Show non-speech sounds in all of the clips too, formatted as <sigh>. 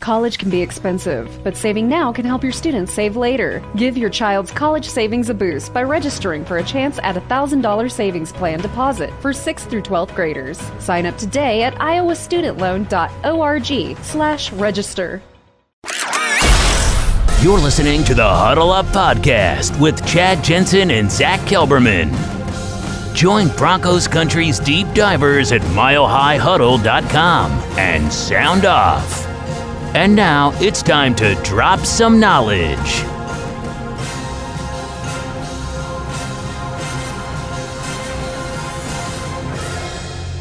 College can be expensive, but saving now can help your students save later. Give your child's college savings a boost by registering for a chance at a $1,000 savings plan deposit for 6th through 12th graders. Sign up today at iowastudentloan.org slash register. You're listening to the Huddle Up Podcast with Chad Jensen and Zach Kelberman. Join Broncos Country's deep divers at milehighhuddle.com and sound off. And now it's time to drop some knowledge.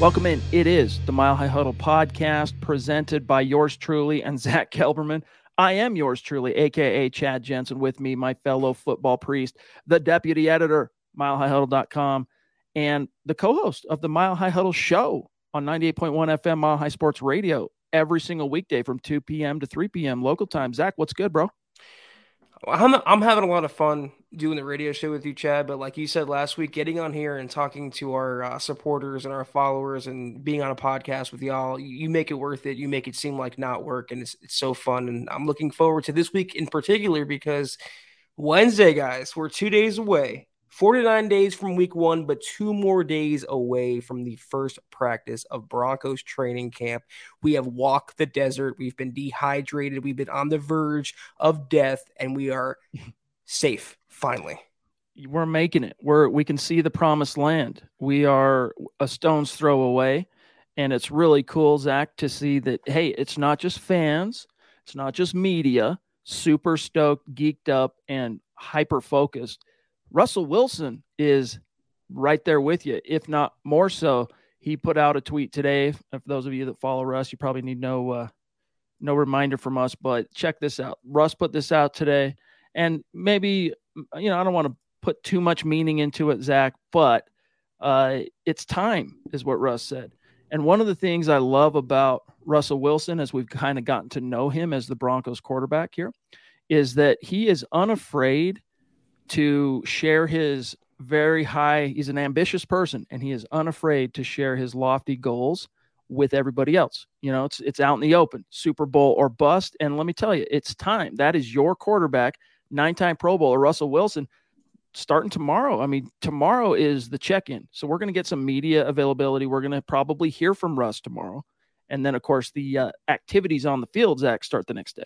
Welcome in. It is the Mile High Huddle podcast presented by yours truly and <laughs> Zach Kelberman. I am yours truly, aka Chad Jensen, with me, my fellow football priest, the deputy editor, milehighhuddle.com, and the co host of the Mile High Huddle show on 98.1 FM Mile High Sports Radio every single weekday from 2 p.m. to 3 p.m. local time. Zach, what's good, bro? I'm I'm having a lot of fun doing the radio show with you, Chad. But like you said last week, getting on here and talking to our uh, supporters and our followers and being on a podcast with y'all, you make it worth it. You make it seem like not work, and it's it's so fun. And I'm looking forward to this week in particular because Wednesday, guys, we're two days away 49 days from week one, but two more days away from the first practice of Broncos training camp. We have walked the desert. We've been dehydrated. We've been on the verge of death, and we are safe finally. We're making it. We're we can see the promised land. We are a stone's throw away. And it's really cool, Zach, to see that hey, it's not just fans, it's not just media, super stoked, geeked up, and hyper focused Russell Wilson is right there with you, if not more so. He put out a tweet today. For those of you that follow Russ, you probably need no uh, no reminder from us, but check this out. Russ put this out today, and maybe you know I don't want to put too much meaning into it, Zach, but uh, it's time, is what Russ said. And one of the things I love about Russell Wilson, as we've kind of gotten to know him as the Broncos quarterback here, is that he is unafraid to share his very high, he's an ambitious person and he is unafraid to share his lofty goals with everybody else. You know, it's it's out in the open, Super Bowl or bust. And let me tell you, it's time. That is your quarterback, nine-time Pro Bowler Russell Wilson, starting tomorrow. I mean, tomorrow is the check-in. So we're going to get some media availability. We're going to probably hear from Russ tomorrow. And then, of course, the uh, activities on the field, Zach, start the next day.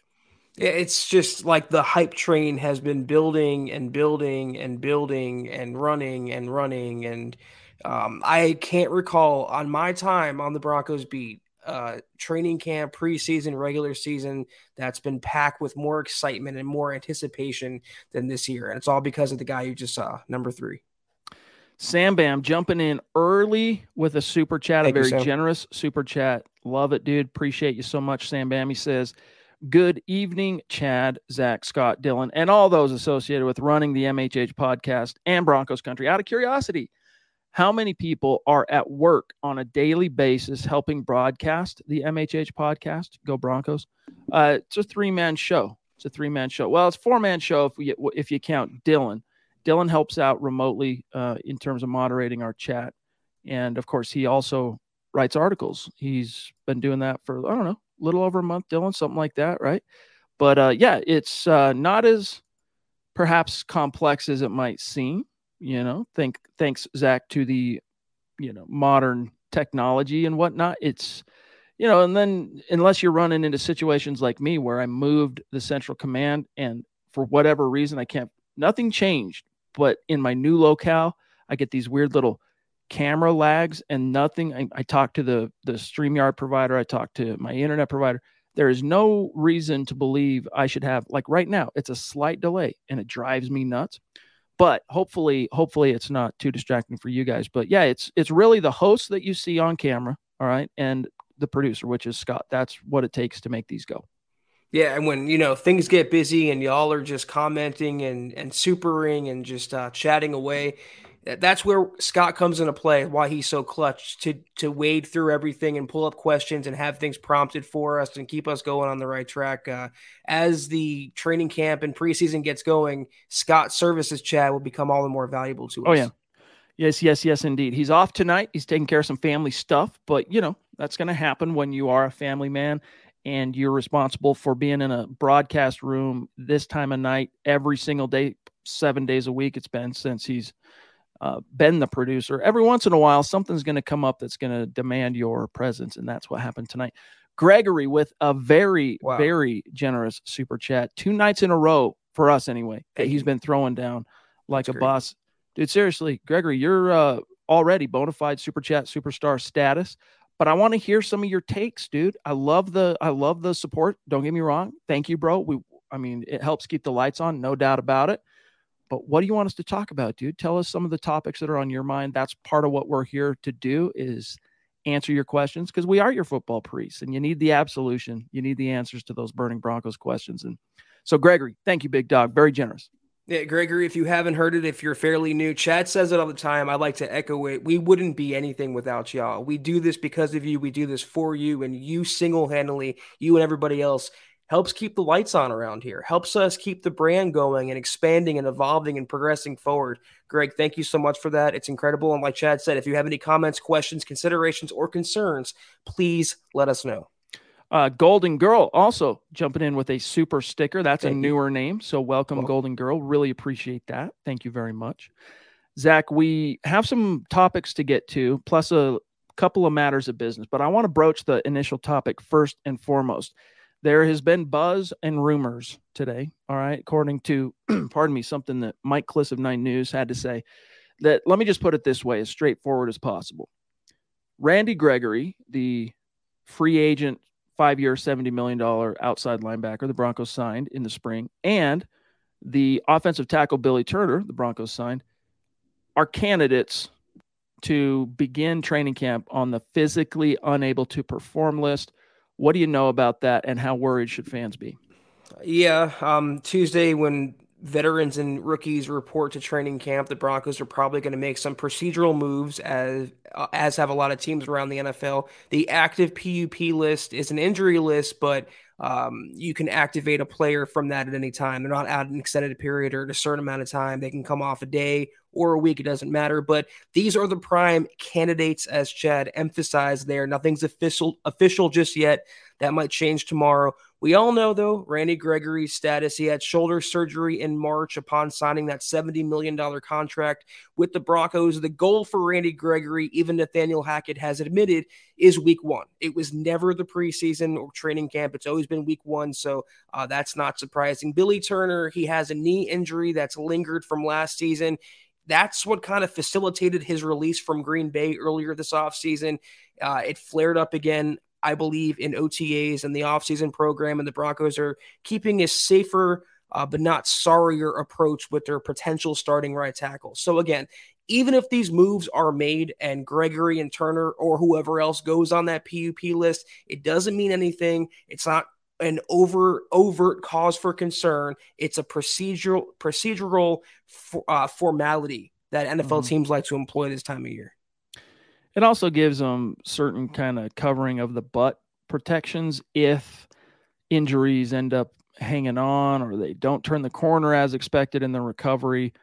It's just like the hype train has been building and building and building and running and running. And um, I can't recall on my time on the Broncos beat, uh, training camp, preseason, regular season that's been packed with more excitement and more anticipation than this year. And it's all because of the guy you just saw, number three. Sam Bam jumping in early with a super chat, Thank a very you, generous super chat. Love it, dude. Appreciate you so much, Sam Bam. He says, Good evening, Chad, Zach, Scott, Dylan, and all those associated with running the MHH podcast and Broncos Country. Out of curiosity, how many people are at work on a daily basis helping broadcast the MHH podcast? Go Broncos! Uh, it's a three man show. It's a three man show. Well, it's four man show if we if you count Dylan. Dylan helps out remotely uh, in terms of moderating our chat, and of course, he also writes articles. He's been doing that for I don't know little over a month, Dylan, something like that, right? But uh, yeah, it's uh, not as perhaps complex as it might seem. You know, think thanks Zach to the you know modern technology and whatnot. It's you know, and then unless you're running into situations like me where I moved the central command and for whatever reason I can't, nothing changed, but in my new locale, I get these weird little camera lags and nothing. I, I talked to the the StreamYard provider, I talked to my internet provider. There is no reason to believe I should have like right now, it's a slight delay and it drives me nuts. But hopefully, hopefully it's not too distracting for you guys. But yeah, it's it's really the host that you see on camera, all right, and the producer, which is Scott. That's what it takes to make these go. Yeah, and when you know things get busy and y'all are just commenting and and supering and just uh, chatting away, that's where Scott comes into play. Why he's so clutch to to wade through everything and pull up questions and have things prompted for us and keep us going on the right track. Uh, as the training camp and preseason gets going, Scott's services, Chad, will become all the more valuable to oh, us. Oh yeah, yes, yes, yes, indeed. He's off tonight. He's taking care of some family stuff, but you know that's going to happen when you are a family man and you're responsible for being in a broadcast room this time of night every single day, seven days a week. It's been since he's uh, been the producer. Every once in a while, something's going to come up that's going to demand your presence, and that's what happened tonight. Gregory with a very, wow. very generous super chat, two nights in a row for us anyway. That he's been throwing down like that's a great. boss, dude. Seriously, Gregory, you're uh, already bona fide super chat superstar status. But I want to hear some of your takes, dude. I love the I love the support. Don't get me wrong. Thank you, bro. We I mean, it helps keep the lights on, no doubt about it. But what do you want us to talk about, dude? Tell us some of the topics that are on your mind. That's part of what we're here to do is answer your questions because we are your football priests and you need the absolution. You need the answers to those burning Broncos questions. And so, Gregory, thank you, big dog. Very generous. Yeah, Gregory, if you haven't heard it, if you're fairly new, Chad says it all the time. I like to echo it. We wouldn't be anything without y'all. We do this because of you. We do this for you, and you single handedly, you and everybody else helps keep the lights on around here, helps us keep the brand going and expanding and evolving and progressing forward. Greg, thank you so much for that. It's incredible. And like Chad said, if you have any comments, questions, considerations, or concerns, please let us know. Uh, Golden Girl also jumping in with a super sticker. That's Thank a newer you. name. So welcome, well, Golden Girl. Really appreciate that. Thank you very much. Zach, we have some topics to get to, plus a couple of matters of business, but I want to broach the initial topic first and foremost. There has been buzz and rumors today. All right. According to, <clears throat> pardon me, something that Mike Klis of Nine News had to say that let me just put it this way as straightforward as possible. Randy Gregory, the free agent, five year, $70 million outside linebacker the Broncos signed in the spring, and the offensive tackle Billy Turner, the Broncos signed, are candidates to begin training camp on the physically unable to perform list what do you know about that, and how worried should fans be? Yeah, um, Tuesday when veterans and rookies report to training camp, the Broncos are probably going to make some procedural moves, as uh, as have a lot of teams around the NFL. The active PUP list is an injury list, but um, you can activate a player from that at any time. They're not out an extended period or a certain amount of time. They can come off a day or a week. It doesn't matter. But these are the prime candidates, as Chad emphasized there. Nothing's official official just yet. That might change tomorrow. We all know, though, Randy Gregory's status. He had shoulder surgery in March upon signing that $70 million contract with the Broncos. The goal for Randy Gregory, even Nathaniel Hackett has admitted, is week one. It was never the preseason or training camp. It's always been week one. So uh, that's not surprising. Billy Turner, he has a knee injury that's lingered from last season that's what kind of facilitated his release from Green Bay earlier this offseason. Uh, it flared up again, I believe, in OTAs and the offseason program, and the Broncos are keeping a safer uh, but not sorrier approach with their potential starting right tackle. So, again, even if these moves are made and Gregory and Turner or whoever else goes on that PUP list, it doesn't mean anything. It's not an over overt cause for concern. It's a procedural procedural for, uh, formality that NFL mm-hmm. teams like to employ this time of year. It also gives them certain kind of covering of the butt protections if injuries end up hanging on or they don't turn the corner as expected in the recovery.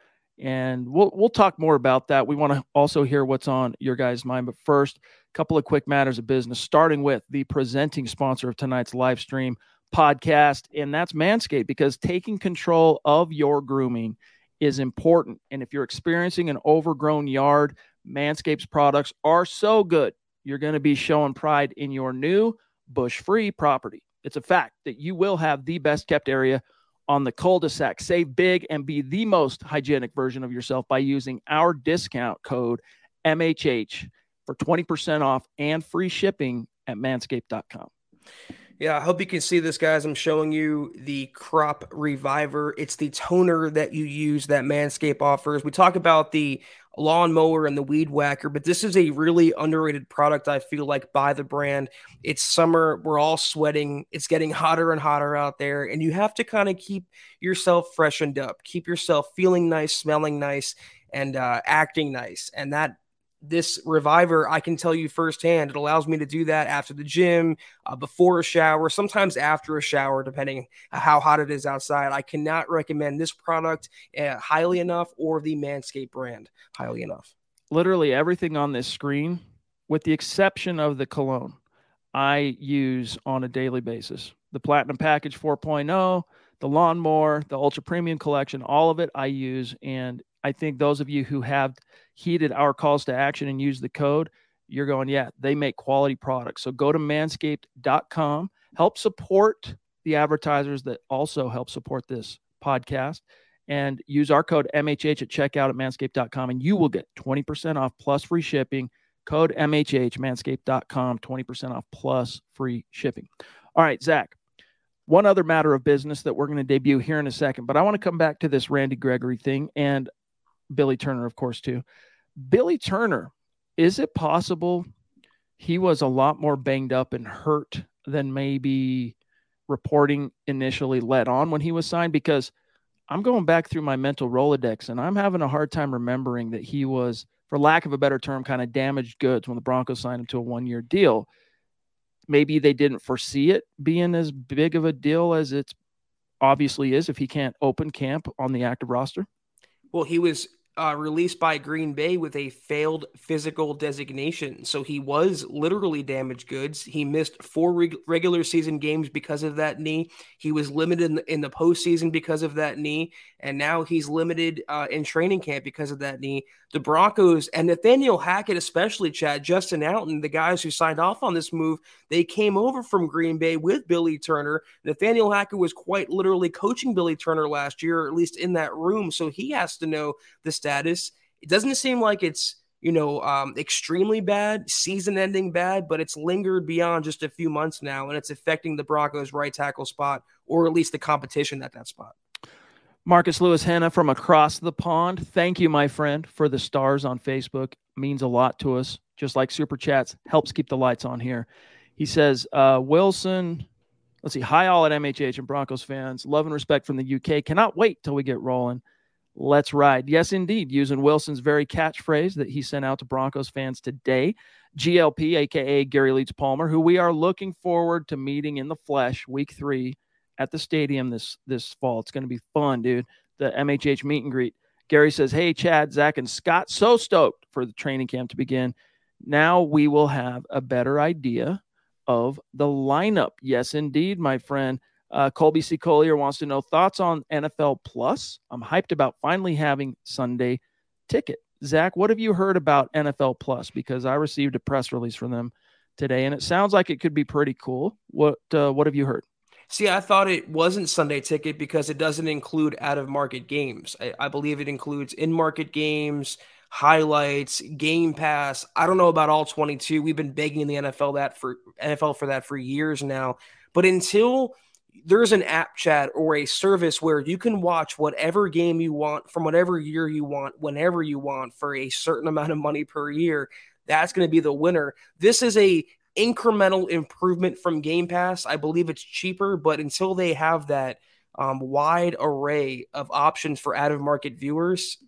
And we'll we'll talk more about that. We want to also hear what's on your guys' mind. But first, a couple of quick matters of business, starting with the presenting sponsor of tonight's live stream podcast, and that's Manscaped, because taking control of your grooming is important. And if you're experiencing an overgrown yard, Manscaped's products are so good. You're going to be showing pride in your new bush free property. It's a fact that you will have the best kept area on the cul-de-sac. Save big and be the most hygienic version of yourself by using our discount code MHH for 20% off and free shipping at manscaped.com. Yeah, I hope you can see this, guys. I'm showing you the Crop Reviver. It's the toner that you use that Manscaped offers. We talk about the lawnmower and the weed whacker, but this is a really underrated product, I feel like, by the brand. It's summer. We're all sweating. It's getting hotter and hotter out there. And you have to kind of keep yourself freshened up, keep yourself feeling nice, smelling nice, and uh, acting nice. And that this reviver i can tell you firsthand it allows me to do that after the gym uh, before a shower sometimes after a shower depending how hot it is outside. I cannot recommend this product uh, highly enough or the manscaped brand highly enough. Literally everything on this screen with the exception of the cologne i use on a daily basis. The platinum package 4.0 the lawnmower the ultra premium collection all of it i use and i think those of you who have heeded our calls to action and used the code, you're going, yeah, they make quality products. So go to manscaped.com, help support the advertisers that also help support this podcast, and use our code MHH at checkout at manscaped.com, and you will get 20% off plus free shipping. Code MHH, manscaped.com, 20% off plus free shipping. All right, Zach, one other matter of business that we're going to debut here in a second, but I want to come back to this Randy Gregory thing and Billy Turner, of course, too. Billy Turner, is it possible he was a lot more banged up and hurt than maybe reporting initially let on when he was signed? Because I'm going back through my mental Rolodex and I'm having a hard time remembering that he was, for lack of a better term, kind of damaged goods when the Broncos signed him to a one year deal. Maybe they didn't foresee it being as big of a deal as it obviously is if he can't open camp on the active roster. Well, he was uh, released by Green Bay with a failed physical designation. So he was literally damaged goods. He missed four reg- regular season games because of that knee. He was limited in the, in the postseason because of that knee. And now he's limited uh, in training camp because of that knee. The Broncos and Nathaniel Hackett, especially Chad, Justin Outten, the guys who signed off on this move, they came over from Green Bay with Billy Turner. Nathaniel Hackett was quite literally coaching Billy Turner last year, or at least in that room. So he has to know the status. It doesn't seem like it's you know um, extremely bad, season-ending bad, but it's lingered beyond just a few months now, and it's affecting the Broncos' right tackle spot, or at least the competition at that spot. Marcus Lewis Hanna from across the pond. Thank you, my friend, for the stars on Facebook. Means a lot to us. Just like super chats, helps keep the lights on here. He says, uh, Wilson, let's see, hi all at MHH and Broncos fans. Love and respect from the UK. Cannot wait till we get rolling. Let's ride. Yes, indeed. Using Wilson's very catchphrase that he sent out to Broncos fans today. GLP, aka Gary Leeds Palmer, who we are looking forward to meeting in the flesh week three at the stadium this this fall. It's going to be fun, dude. The MHH meet and greet. Gary says, Hey, Chad, Zach, and Scott, so stoked for the training camp to begin. Now we will have a better idea of the lineup. Yes, indeed, my friend. Uh, Colby C. Collier wants to know thoughts on NFL Plus. I'm hyped about finally having Sunday ticket. Zach, what have you heard about NFL Plus? Because I received a press release from them today, and it sounds like it could be pretty cool. What uh, What have you heard? See, I thought it wasn't Sunday ticket because it doesn't include out of market games. I, I believe it includes in market games, highlights, Game Pass. I don't know about all 22. We've been begging the NFL that for NFL for that for years now. But until there's an app chat or a service where you can watch whatever game you want from whatever year you want, whenever you want for a certain amount of money per year. That's going to be the winner. This is a incremental improvement from Game Pass. I believe it's cheaper, but until they have that um, wide array of options for out of market viewers,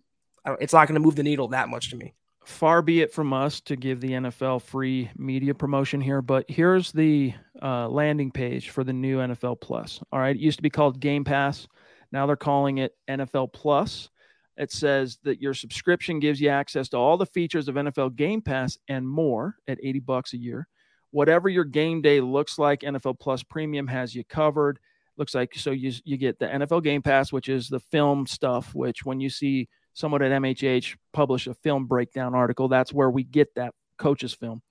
it's not going to move the needle that much to me far be it from us to give the NFL free media promotion here, but here's the uh, landing page for the new NFL Plus. All right, it used to be called Game Pass. Now they're calling it NFL Plus. It says that your subscription gives you access to all the features of NFL Game Pass and more at 80 bucks a year. Whatever your game day looks like, NFL Plus Premium has you covered. Looks like so you you get the NFL Game Pass, which is the film stuff, which when you see someone at MHH publish a film breakdown article. That's where we get that coach's film.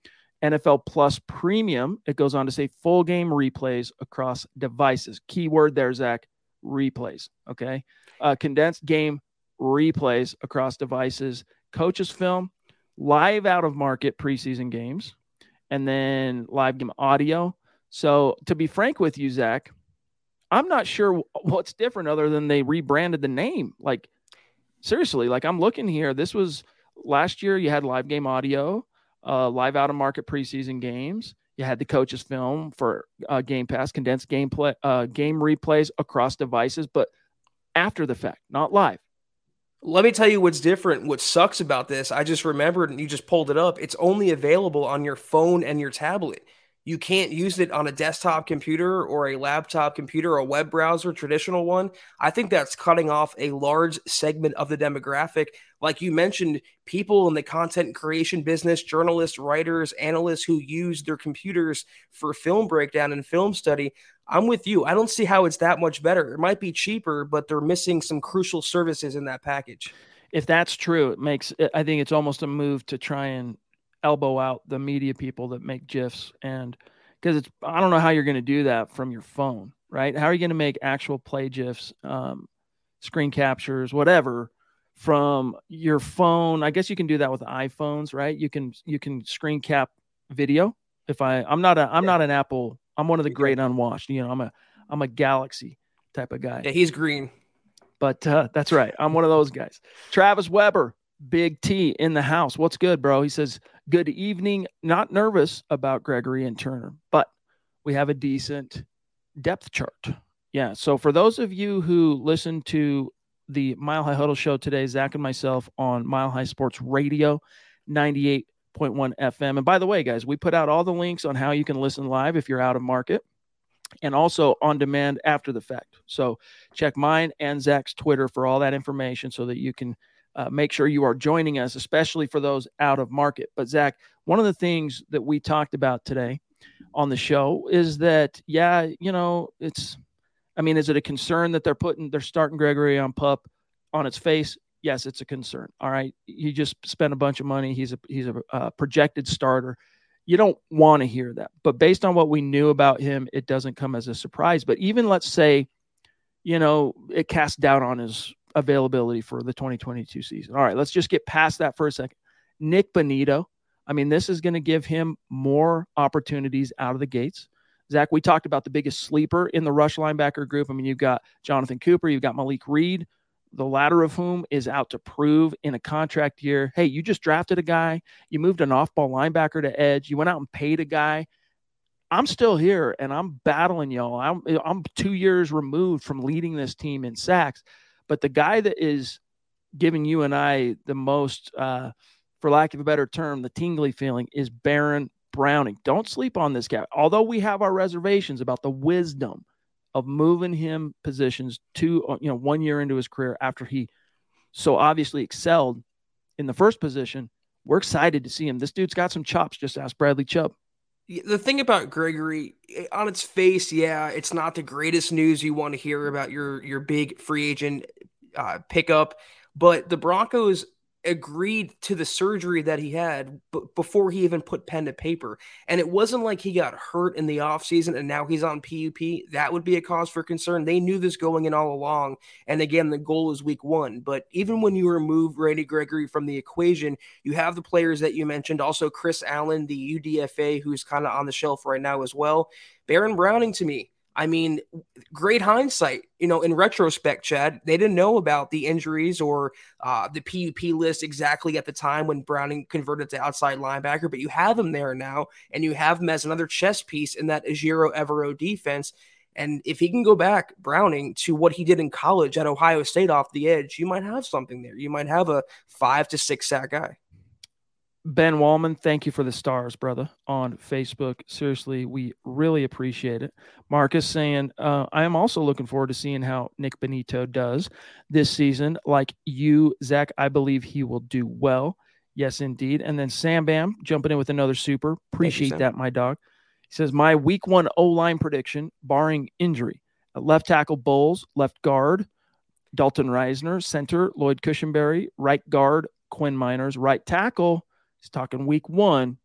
NFL Plus Premium, it goes on to say full game replays across devices. Keyword there, Zach, replays. Okay. Uh, condensed game replays across devices, coach's film, live out of market preseason games, and then live game audio, So to be frank with you, Zach, I'm not sure <laughs> what's different other than they rebranded the name. Like seriously, like I'm looking here. This was last year. You had live game audio, uh, live out of market preseason games. You had the coaches film for uh, Game Pass, condensed gameplay, uh, game replays across devices, but after the fact, not live. Let me tell you what's different. What sucks about this, I just remembered and you just pulled it up. It's only available on your phone and your tablet. You can't use it on a desktop computer or a laptop computer or a web browser, traditional one. I think that's cutting off a large segment of the demographic. Like you mentioned, people in the content creation business, journalists, writers, analysts who use their computers for film breakdown and film study. I'm with you. I don't see how it's that much better. It might be cheaper, but they're missing some crucial services in that package. If that's true, it makes I think it's almost a move to try and elbow out the media people that make GIFs and because it's I don't know how you're going to do that from your phone, right? How are you going to make actual play GIFs, um, screen captures, whatever from your phone? I guess you can do that with iPhones, right? You can you can screen cap video. If I I'm not a I'm yeah. not an Apple. I'm one of the great unwashed. You know, I'm a I'm a Galaxy type of guy. Yeah, he's green. But uh, that's right. I'm one of those guys. Travis Weber, Big T in the house. What's good, bro? He says, Good evening. Not nervous about Gregory and Turner, but we have a decent depth chart. Yeah. So for those of you who listen to the Mile High Huddle show today, Zach and myself on Mile High Sports Radio, 98.1 FM. And by the way, guys, we put out all the links on how you can listen live if you're out of market and also on demand after the fact. So check mine and Zach's Twitter for all that information so that you can uh, make sure you are joining us, especially for those out of market. But, Zach, one of the things that we talked about today on the show is that, yeah, you know, it's, I mean, is it a concern that they're putting, they're starting Gregory on pup on its face? Yes, it's a concern. All right. He just spent a bunch of money. He's a, he's a uh, projected starter. You don't want to hear that. But based on what we knew about him, it doesn't come as a surprise. But even let's say, you know, it casts doubt on his availability for the 2022 season. All right, let's just get past that for a second. Nik Bonitto, I mean, this is going to give him more opportunities out of the gates. Zach, we talked about the biggest sleeper in the rush linebacker group. I mean, you've got Jonathan Cooper, you've got Malik Reed, the latter of whom is out to prove in a contract year. Hey, you just drafted a guy, you moved an off ball linebacker to edge, you went out and paid a guy. I'm still here and I'm battling y'all. I'm, I'm two years removed from leading this team in sacks. But the guy that is giving you and I the most, uh, for lack of a better term, the tingly feeling is Baron Browning. Don't sleep on this guy. Although we have our reservations about the wisdom of moving him positions to, uh, you know, one year into his career after he so obviously excelled in the first position. We're excited to see him. This dude's got some chops. Just ask Bradley Chubb. The thing about Gregory, eh, on its face, yeah, it's not the greatest news you want to hear about your your big free agent uh, pickup. But the Broncos agreed to the surgery that he had b- before he even put pen to paper. And it wasn't like he got hurt in the offseason and now he's on PUP. That would be a cause for concern. They knew this going in all along. And again, the goal is week one. But even when you remove Randy Gregory from the equation, you have the players that you mentioned, also Chris Allen, the UDFA, who's kind of on the shelf right now as well. Baron Browning to me I mean, great hindsight. You know, in retrospect, Chad, they didn't know about the injuries or uh, the PUP list exactly at the time when Browning converted to outside linebacker, but you have him there now, and you have him as another chess piece in that Ejiro Evero defense. And if he can go back, Browning, to what he did in college at Ohio State off the edge, you might have something there. You might have a five to six sack guy. Ben Wallman, thank you for the stars, brother, on Facebook. Seriously, we really appreciate it. Marcus saying, uh, I am also looking forward to seeing how Nik Bonitto does this season. Like you, Zach, I believe he will do well. Yes, indeed. And then Sam Bam jumping in with another super. Appreciate you, that, my dog. He says, My week one O line prediction, barring injury left tackle Bolles, left guard Dalton Risner, center Lloyd Cushenberry, right guard Quinn Meinerz, right tackle He's talking week one,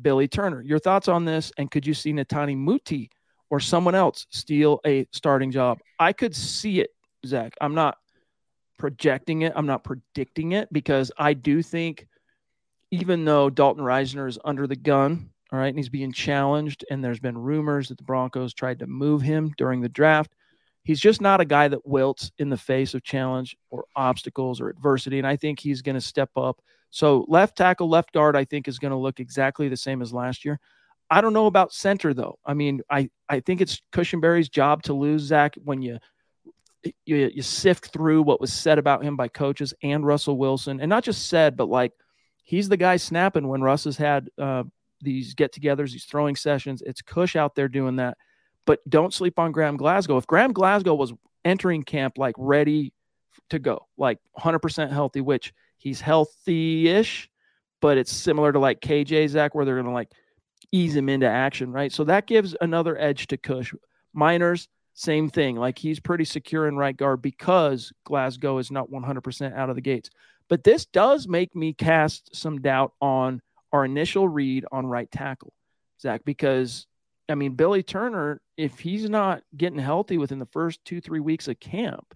Billy Turner. Your thoughts on this? And could you see Netane Muti or someone else steal a starting job? I could see it, Zach. I'm not projecting it, I'm not predicting it because I do think, even though Dalton Risner is under the gun, All right. And he's being challenged. And there's been rumors that the Broncos tried to move him during the draft. He's just not a guy that wilts in the face of challenge or obstacles or adversity. And I think he's going to step up. So, left tackle, left guard, I think is going to look exactly the same as last year. I don't know about center though. I mean, I, I think it's Cushenberry's job to lose Zach when you you, you sift through what was said about him by coaches and Russell Wilson, and not just said, but like he's the guy snapping when Russ has had uh, these get-togethers, these throwing sessions. It's Cush out there doing that, but don't sleep on Graham Glasgow. If Graham Glasgow was entering camp like ready to go, like 100% healthy, which he's healthy-ish, but it's similar to like KJ Zach, where they're going to like ease him into action, right? So that gives another edge to Cush. Meinerz, same thing. Like he's pretty secure in right guard because Glasgow is not 100% out of the gates. But this does make me cast some doubt on our initial read on right tackle, Zach, because I mean, Billy Turner, if he's not getting healthy within the first two, three weeks of camp,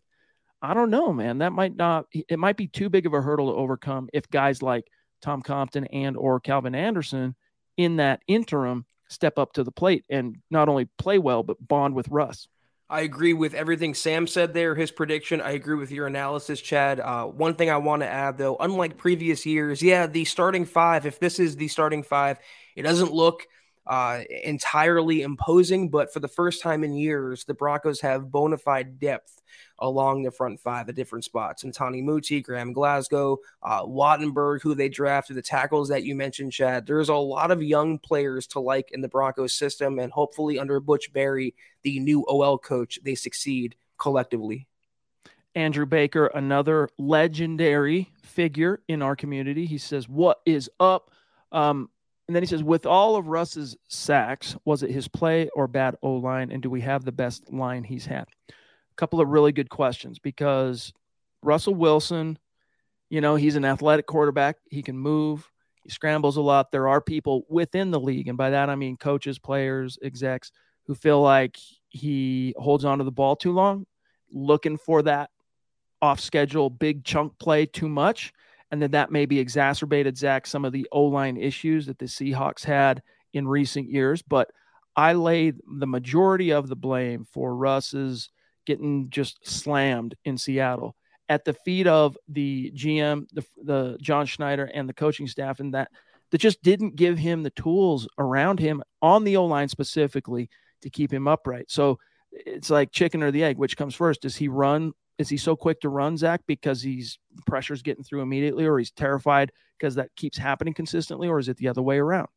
I don't know, man. That might not, it might be too big of a hurdle to overcome if guys like Tom Compton and or Calvin Anderson in that interim step up to the plate and not only play well, but bond with Russ. I agree with everything Sam said there, his prediction. I agree with your analysis, Chad. Uh, one thing I want to add, though, unlike previous years, yeah, the starting five, if this is the starting five, it doesn't look uh, entirely imposing, but for the first time in years, the Broncos have bona fide depth along the front five at different spots. Netane Muti, Graham Glasgow, uh, Wattenberg, who they drafted, the tackles that you mentioned, Chad. There's a lot of young players to like in the Broncos system, and hopefully under Butch Barry, the new OL coach, they succeed collectively. Andrew Baker, another legendary figure in our community. He says, What is up? Um, and then he says, with all of Russ's sacks, was it his play or bad O line? And do we have the best line he's had? A couple of really good questions because Russell Wilson, you know, he's an athletic quarterback. He can move, he scrambles a lot. There are people within the league, and by that I mean coaches, players, execs, who feel like he holds onto the ball too long, looking for that off schedule big chunk play too much and then that maybe exacerbated Zach some of the O line issues that the Seahawks had in recent years. But I lay the majority of the blame for Russ's getting just slammed in Seattle at the feet of the GM, the, the John Schneider, and the coaching staff, and that that just didn't give him the tools around him on the O line specifically to keep him upright. So it's like chicken or the egg, which comes first? Does he run is he so quick to run, Zach, because he's pressure's getting through immediately, or he's terrified because that keeps happening consistently, or is it the other way around?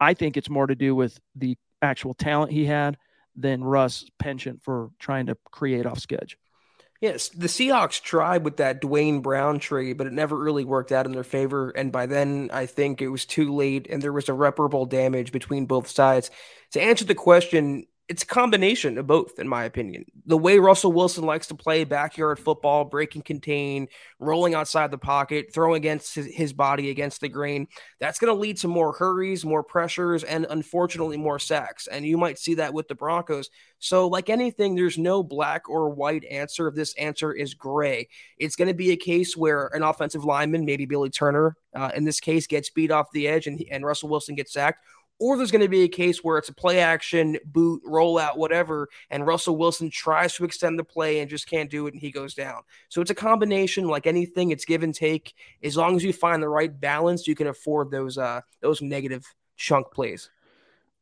I think it's more to do with the actual talent he had than Russ' penchant for trying to create off schedule. Yes, the Seahawks tried with that Duane Brown trade, but it never really worked out in their favor. And by then, I think it was too late, and there was irreparable damage between both sides. To answer the question, it's a combination of both, in my opinion. The way Russell Wilson likes to play backyard football, break and contain, rolling outside the pocket, throwing against his, his body against the grain, that's going to lead to more hurries, more pressures, and unfortunately more sacks. And you might see that with the Broncos. So, like anything, there's no black or white answer. This answer is gray, it's going to be a case where an offensive lineman, maybe Billy Turner, uh, in this case, gets beat off the edge and, and Russell Wilson gets sacked or there's going to be a case where it's a play action, boot, rollout, whatever, and Russell Wilson tries to extend the play and just can't do it and he goes down. So it's a combination, like anything, it's give and take. As long as you find the right balance, you can afford those uh those negative chunk plays.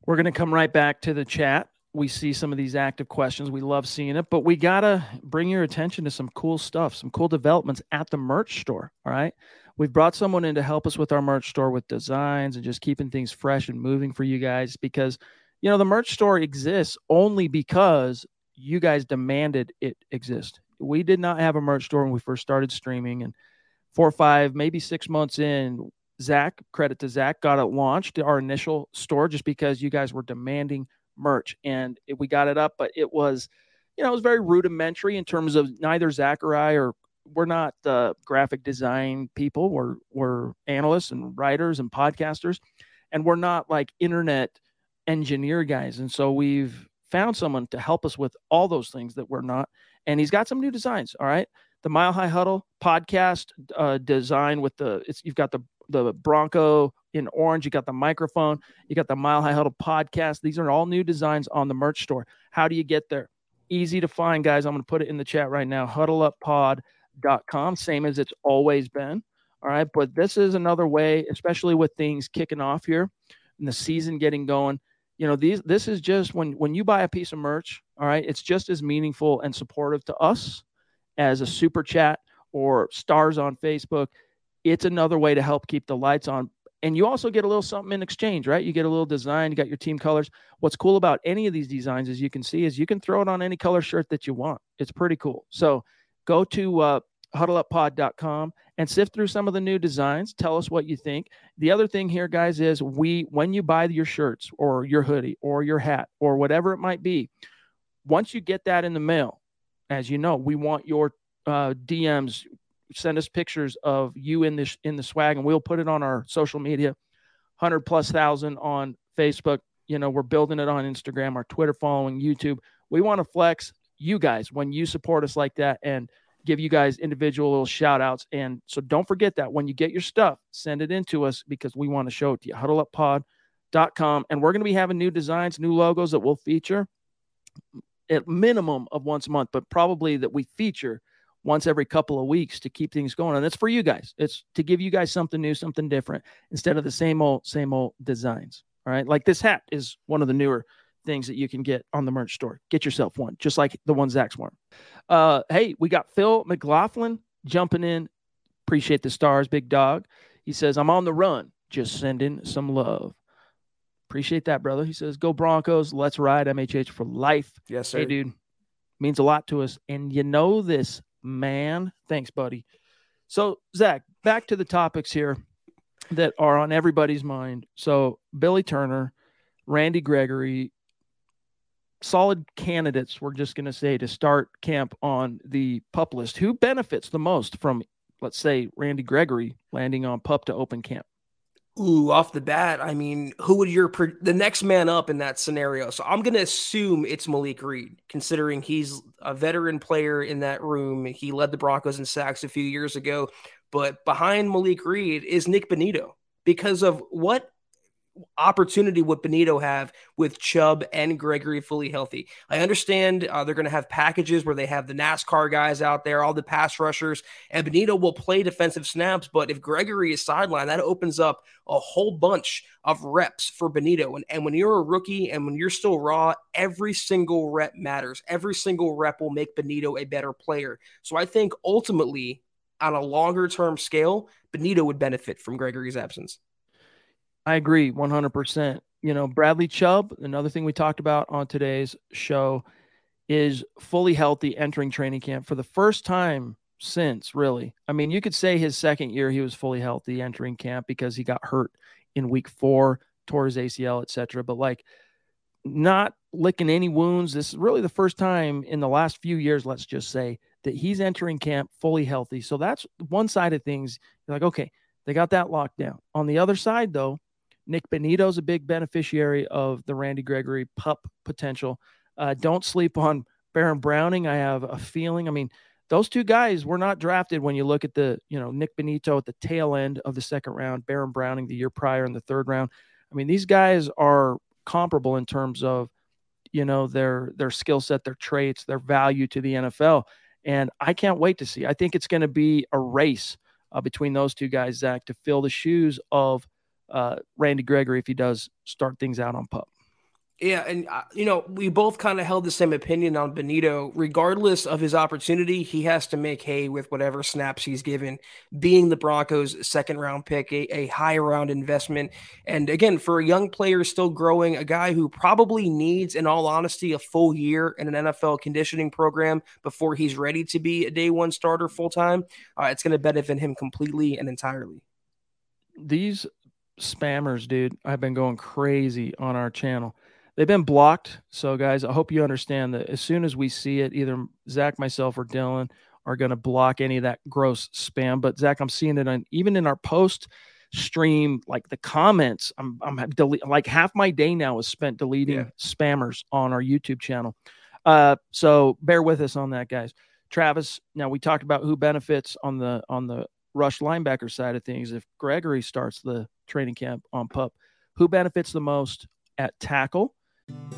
We're going to come right back to the chat. We see some of these active questions. We love seeing it, but we got to bring your attention to some cool stuff, some cool developments at the merch store. All right. We've brought someone in to help us with our merch store with designs and just keeping things fresh and moving for you guys because, you know, the merch store exists only because you guys demanded it exist. We did not have a merch store when we first started streaming, and four or five, maybe six months in, Zach, credit to Zach, got it launched, our initial store, just because you guys were demanding merch. And we got it up, but it was, you know, it was very rudimentary in terms of neither Zach or I or we're not uh, graphic design people. We're we're analysts and writers and podcasters, and we're not like internet engineer guys. And so we've found someone to help us with all those things that we're not. And he's got some new designs. All right, the Mile High Huddle podcast uh, design with the it's you've got the the Bronco in orange. You got the microphone. You got the Mile High Huddle podcast. These are all new designs on the merch store. How do you get there? Easy to find, guys. I'm going to put it in the chat right now. HuddleUpPod.com, same as it's always been. All right. But this is another way, especially with things kicking off here and the season getting going. You know, these this is just when when you buy a piece of merch, all right, it's just as meaningful and supportive to us as a super chat or stars on Facebook. It's another way to help keep the lights on. And you also get a little something in exchange, right? You get a little design, you got your team colors. What's cool about any of these designs, as you can see, is you can throw it on any color shirt that you want. It's pretty cool. So go to uh, huddleuppod.com and sift through some of the new designs. Tell us what you think. The other thing here, guys, is we when you buy your shirts or your hoodie or your hat or whatever it might be, once you get that in the mail, as you know, we want your uh, DMs. Send us pictures of you in this in the swag, and we'll put it on our social media. Hundred plus thousand on Facebook. You know, we're building it on Instagram, our Twitter following, YouTube. We want to flex you guys when you support us like that, and give you guys individual little shout outs. And so don't forget that when you get your stuff, send it in to us because we want to show it to you. HuddleUpPod.com. And we're going to be having new designs, new logos that we'll feature at minimum of once a month, but probably that we feature once every couple of weeks to keep things going. And that's for you guys. It's to give you guys something new, something different instead of the same old, same old designs. All right. Like this hat is one of the newer things that you can get on the merch store. Get yourself one, just like the one Zach's worn. Uh, hey, we got Phil McLaughlin jumping in. Appreciate the stars, big dog. He says, I'm on the run. Just sending some love. Appreciate that, brother. He says, Go Broncos. Let's ride MHH for life. Yes, sir. Hey, dude. Means a lot to us. And you know this, man. Thanks, buddy. So, Zach, back to the topics here that are on everybody's mind. So, Billy Turner, Randy Gregory, solid candidates, we're just going to say, to start camp on the pup list. Who benefits the most from, let's say, Randy Gregory landing on pup to open camp? Ooh, off the bat, I mean, who would your the next man up in that scenario? So I'm going to assume it's Malik Reed, considering he's a veteran player in that room. He led the Broncos in sacks a few years ago, but behind Malik Reed is Nik Bonitto because of what opportunity would Bonitto have with Chubb and Gregory fully healthy? I understand uh, they're going to have packages where they have the NASCAR guys out there, all the pass rushers, and Bonitto will play defensive snaps. But if Gregory is sidelined, that opens up a whole bunch of reps for Bonitto. And, and when you're a rookie and when you're still raw, every single rep matters. Every single rep will make Bonitto a better player. So I think ultimately, on a longer term scale, Bonitto would benefit from Gregory's absence. I agree 100%. You know, Bradley Chubb, another thing we talked about on today's show, is fully healthy entering training camp for the first time since really. I mean, you could say his second year he was fully healthy entering camp because he got hurt in week four, tore his ACL, etc. But like not licking any wounds. This is really the first time in the last few years, let's just say, that he's entering camp fully healthy. So that's one side of things. You're like, okay, they got that locked down. On the other side, though, Nik Bonitto's a big beneficiary of the Randy Gregory pup potential. Uh, don't sleep on Baron Browning. I have a feeling. I mean, those two guys were not drafted when you look at the, you know, Nik Bonitto at the tail end of the second round, Baron Browning the year prior in the third round. I mean, these guys are comparable in terms of, you know, their their skill set, their traits, their value to the NFL. And I can't wait to see. I think it's going to be a race uh, between those two guys, Zach, to fill the shoes of uh, Randy Gregory if he does start things out on pup. Yeah, and uh, you know we both kind of held the same opinion on Bonitto. Regardless of his opportunity, he has to make hay with whatever snaps he's given. Being the Broncos' second round pick, a, a high round investment, and again for a young player still growing, a guy who probably needs, in all honesty, a full year in an NFL conditioning program before he's ready to be a day one starter full time. Uh, it's going to benefit him completely and entirely. These spammers, dude, I've been going crazy on our channel. They've been blocked. So, guys, I hope you understand that as soon as we see it, either Zach, myself, or Dylan are going to block any of that gross spam. But, Zach, I'm seeing it on even in our post stream, like the comments. I'm, I'm delete, like half my day now is spent deleting yeah. spammers on our YouTube channel. Uh, so bear with us on that, guys. Travis, now we talked about who benefits on the on the rush linebacker side of things, if Gregory starts the training camp on pup, who benefits the most at tackle?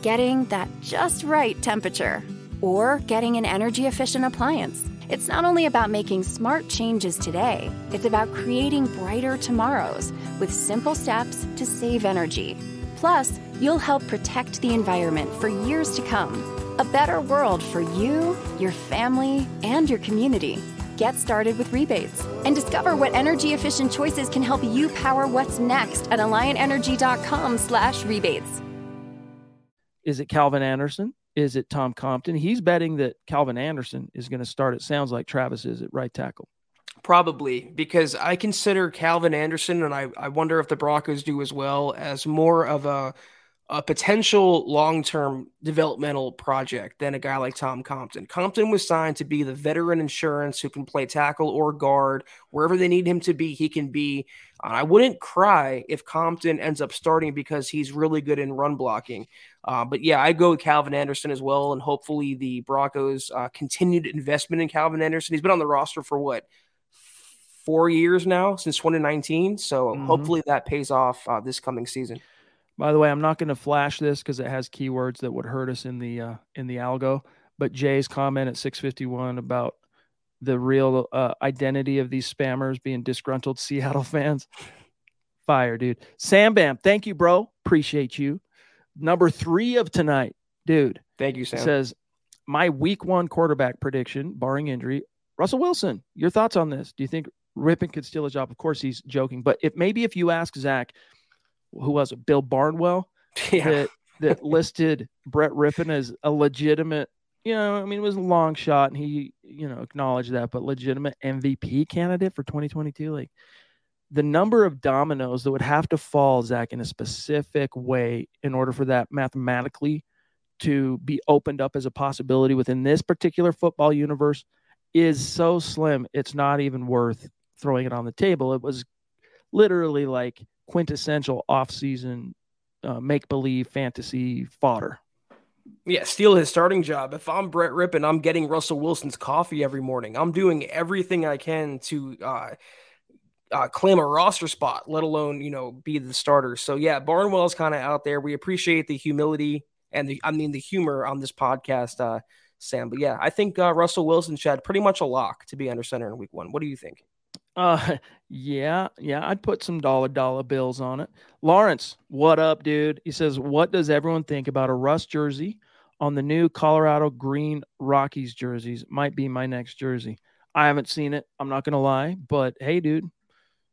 Getting that just right temperature or getting an energy efficient appliance. It's not only about making smart changes today, it's about creating brighter tomorrows with simple steps to save energy. Plus, you'll help protect the environment for years to come. A better world for you, your family, and your community. Get started with rebates and discover what energy efficient choices can help you power what's next at alliantenergy.com/rebates. Is it Calvin Anderson? Is it Tom Compton? He's betting that Calvin Anderson is going to start. It sounds like Travis is at right tackle. Probably because I consider Calvin Anderson, and I, I wonder if the Broncos do as well, as more of a a potential long term developmental project than a guy like Tom Compton. Compton was signed to be the veteran insurance who can play tackle or guard wherever they need him to be. He can be. Uh, I wouldn't cry if Compton ends up starting because he's really good in run blocking. Uh, but yeah, I go with Calvin Anderson as well, and hopefully the Broncos uh, continued investment in Calvin Anderson. He's been on the roster for what four years now since 2019, so mm-hmm. hopefully that pays off uh, this coming season. By the way, I'm not going to flash this because it has keywords that would hurt us in the uh, in the algo. But Jay's comment at 651 about the real uh, identity of these spammers being disgruntled <laughs> Seattle fans. Fire, dude. Sam Bam, thank you, bro. Appreciate you. Number three of tonight, dude. Thank you, Sam. Says my week one quarterback prediction, barring injury. Russell Wilson, your thoughts on this? Do you think Rypien could steal a job? Of course, he's joking, but if maybe if you ask Zach, who was it, Bill Barnwell, <laughs> yeah. that, that <laughs> listed Brett Rypien as a legitimate, you know, I mean, it was a long shot and he, you know, acknowledged that, but legitimate MVP candidate for 2022. Like the number of dominoes that would have to fall, Zach, in a specific way in order for that mathematically to be opened up as a possibility within this particular football universe is so slim. It's not even worth throwing it on the table. It was literally like quintessential off-season uh, make-believe fantasy fodder. Yeah, steal his starting job. If I'm Brett Rypien, I'm getting Russell Wilson's coffee every morning. I'm doing everything I can to uh, uh, claim a roster spot, let alone you know be the starter. So yeah, Barnwell's kind of out there. We appreciate the humility and the I mean the humor on this podcast, uh, Sam. But yeah, I think uh, Russell Wilson, Chad, pretty much a lock to be under center in Week One. What do you think? Uh, <laughs> yeah, yeah, I'd put some dollar dollar bills on it. Lawrence, what up, dude? He says, "What does everyone think about a Russ jersey on the new Colorado Green Rockies jerseys? Might be my next jersey. I haven't seen it. I'm not gonna lie, but hey, dude,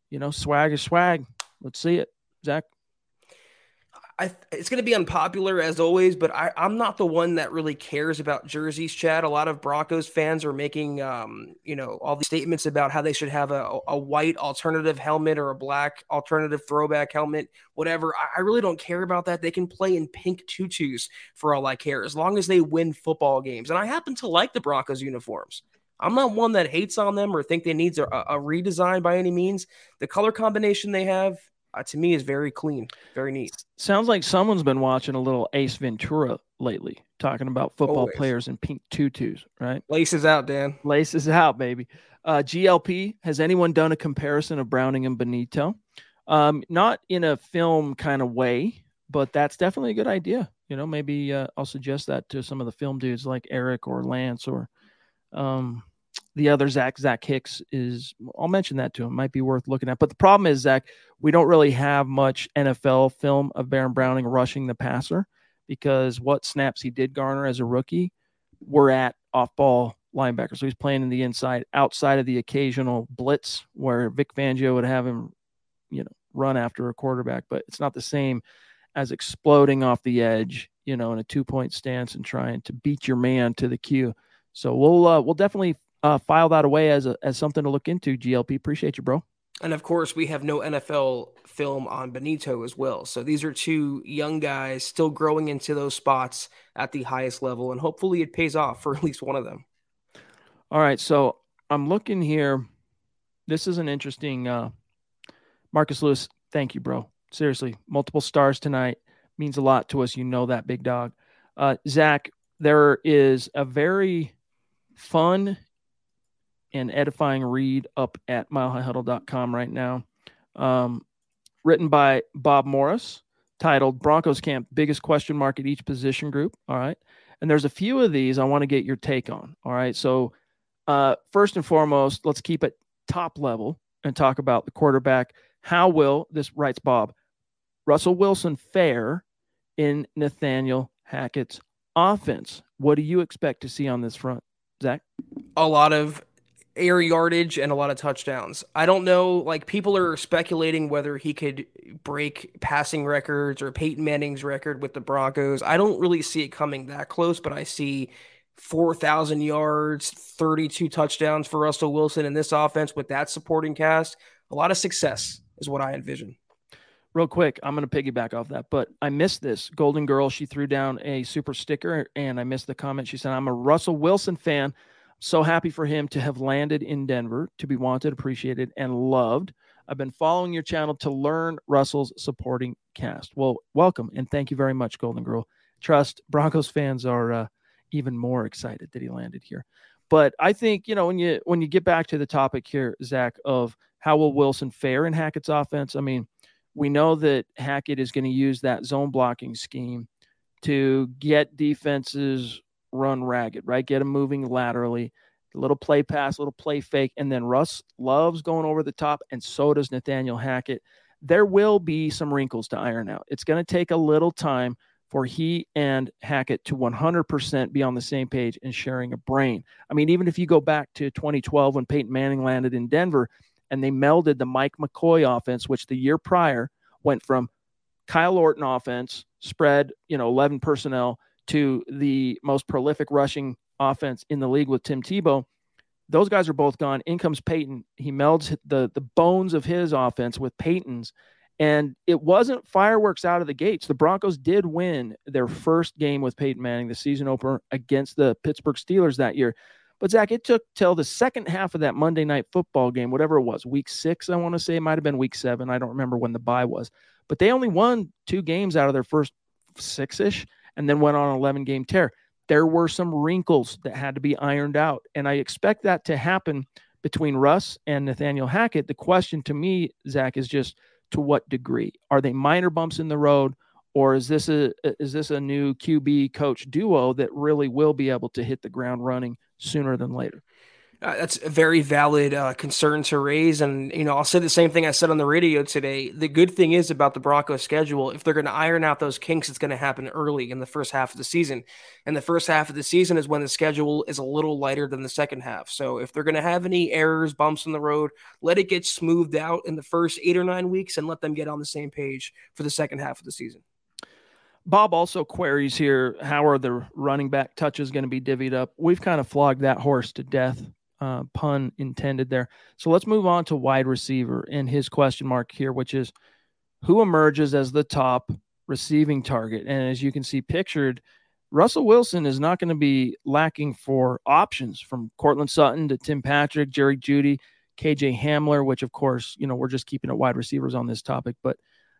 you know, swag is swag. Let's see it, Zach. I, it's going to be unpopular as always, but I, am not the one that really cares about jerseys, Chad. A lot of Broncos fans are making, um, you know, all these statements about how they should have a, a white alternative helmet or a black alternative throwback helmet, whatever. I, I really don't care about that. They can play in pink tutus for all I care, as long as they win football games. And I happen to like the Broncos uniforms. I'm not one that hates on them or think they needs a, a redesign by any means. The color combination they have uh, to me is very clean, very neat. Sounds like someone's been watching a little Ace Ventura lately, talking about football Always. players in pink tutus, right? Laces out, Dan. Laces out, baby. Uh, GLP, has anyone done a comparison of Browning and Bonitto? Um, not in a film kind of way, but that's definitely a good idea. You know, maybe uh, I'll suggest that to some of the film dudes like Eric or Lance or um, the other Zach, Zach Hicks is, I'll mention that to him, might be worth looking at. But the problem is, Zach, we don't really have much NFL film of Baron Browning rushing the passer because what snaps he did garner as a rookie were at off ball linebacker. So he's playing in the inside outside of the occasional blitz where Vic Fangio would have him, you know, run after a quarterback, but it's not the same as exploding off the edge, you know, in a two point stance and trying to beat your man to the cue. So we'll uh, we'll definitely uh, file that away as a, as something to look into. GLP, appreciate you, bro. And of course, we have no NFL film on Bonitto as well. So these are two young guys still growing into those spots at the highest level, and hopefully it pays off for <laughs> at least one of them. All right, so I'm looking here. This is an interesting. Uh, Marcus Lewis, thank you, bro. Seriously, multiple stars tonight means a lot to us. You know that, big dog. Uh, Zach, there is a very fun and edifying read up at milehighhuddle.com right now. Um, written by Bob Morris, titled Broncos Camp Biggest Question Mark at Each Position Group. All right. And there's a few of these I want to get your take on. All right. So, uh, first and foremost, let's keep it top level and talk about the quarterback. How will this writes Bob Russell Wilson fare in Nathaniel Hackett's offense? What do you expect to see on this front, Zach? A lot of air yardage and a lot of touchdowns. I don't know, like people are speculating whether he could break passing records or Peyton Manning's record with the Broncos. I don't really see it coming that close, but I see 4,000 yards, 32 touchdowns for Russell Wilson in this offense with that supporting cast. A lot of success is what I envision. Real quick, I'm going to piggyback off that, but I missed this. Golden Girl, she threw down a super sticker and I missed the comment. She said, I'm a Russell Wilson fan. So happy for him to have landed in Denver, to be wanted, appreciated, and loved. I've been following your channel to learn Russell's supporting cast. Well, welcome and thank you very much, Golden Girl. Trust Broncos fans are uh, even more excited that he landed here. But I think you know when you when you get back to the topic here, Zach, of how will Wilson fare in Hackett's offense? I mean, we know that Hackett is going to use that zone blocking scheme to get defenses run ragged, right? Get him moving laterally, a little play pass, a little play fake. And then Russ loves going over the top, and so does Nathaniel Hackett. There will be some wrinkles to iron out. It's going to take a little time for he and Hackett to 100% be on the same page and sharing a brain. I mean, even if you go back to 2012 when Peyton Manning landed in Denver and they melded the Mike McCoy offense, which the year prior went from Kyle Orton offense, spread, you know, 11 personnel to the most prolific rushing offense in the league with Tim Tebow. Those guys are both gone. In comes Peyton. He melds the the bones of his offense with Peyton's, and it wasn't fireworks out of the gates. The Broncos did win their first game with Peyton Manning, the season opener against the Pittsburgh Steelers that year. But Zach, it took till the second half of that Monday night football game, whatever it was, week six, I want to say it might have been week seven. I don't remember when the bye was, but they only won two games out of their first six ish and then went on an 11 game tear. There were some wrinkles that had to be ironed out. And I expect that to happen between Russ and Nathaniel Hackett. The question to me, Zach, is just to what degree? Are they minor bumps in the road? Or is this a is this a new QB coach duo that really will be able to hit the ground running sooner than later? Uh, that's a very valid uh, concern to raise. And, you know, I'll say the same thing I said on the radio today. The good thing is about the Broncos schedule, if they're going to iron out those kinks, it's going to happen early in the first half of the season. And the first half of the season is when the schedule is a little lighter than the second half. So if they're going to have any errors, bumps in the road, let it get smoothed out in the first eight or nine weeks and let them get on the same page for the second half of the season. Bob also queries here how are the running back touches going to be divvied up? We've kind of flogged that horse to death uh, pun intended there. So let's move on to wide receiver and his question mark here, which is who emerges as the top receiving target. And as you can see pictured, Russell Wilson is not going to be lacking for options from Courtland Sutton to Tim Patrick, Jerry Jeudy, KJ Hamler, which of course, you know, we're just keeping it wide receivers on this topic. But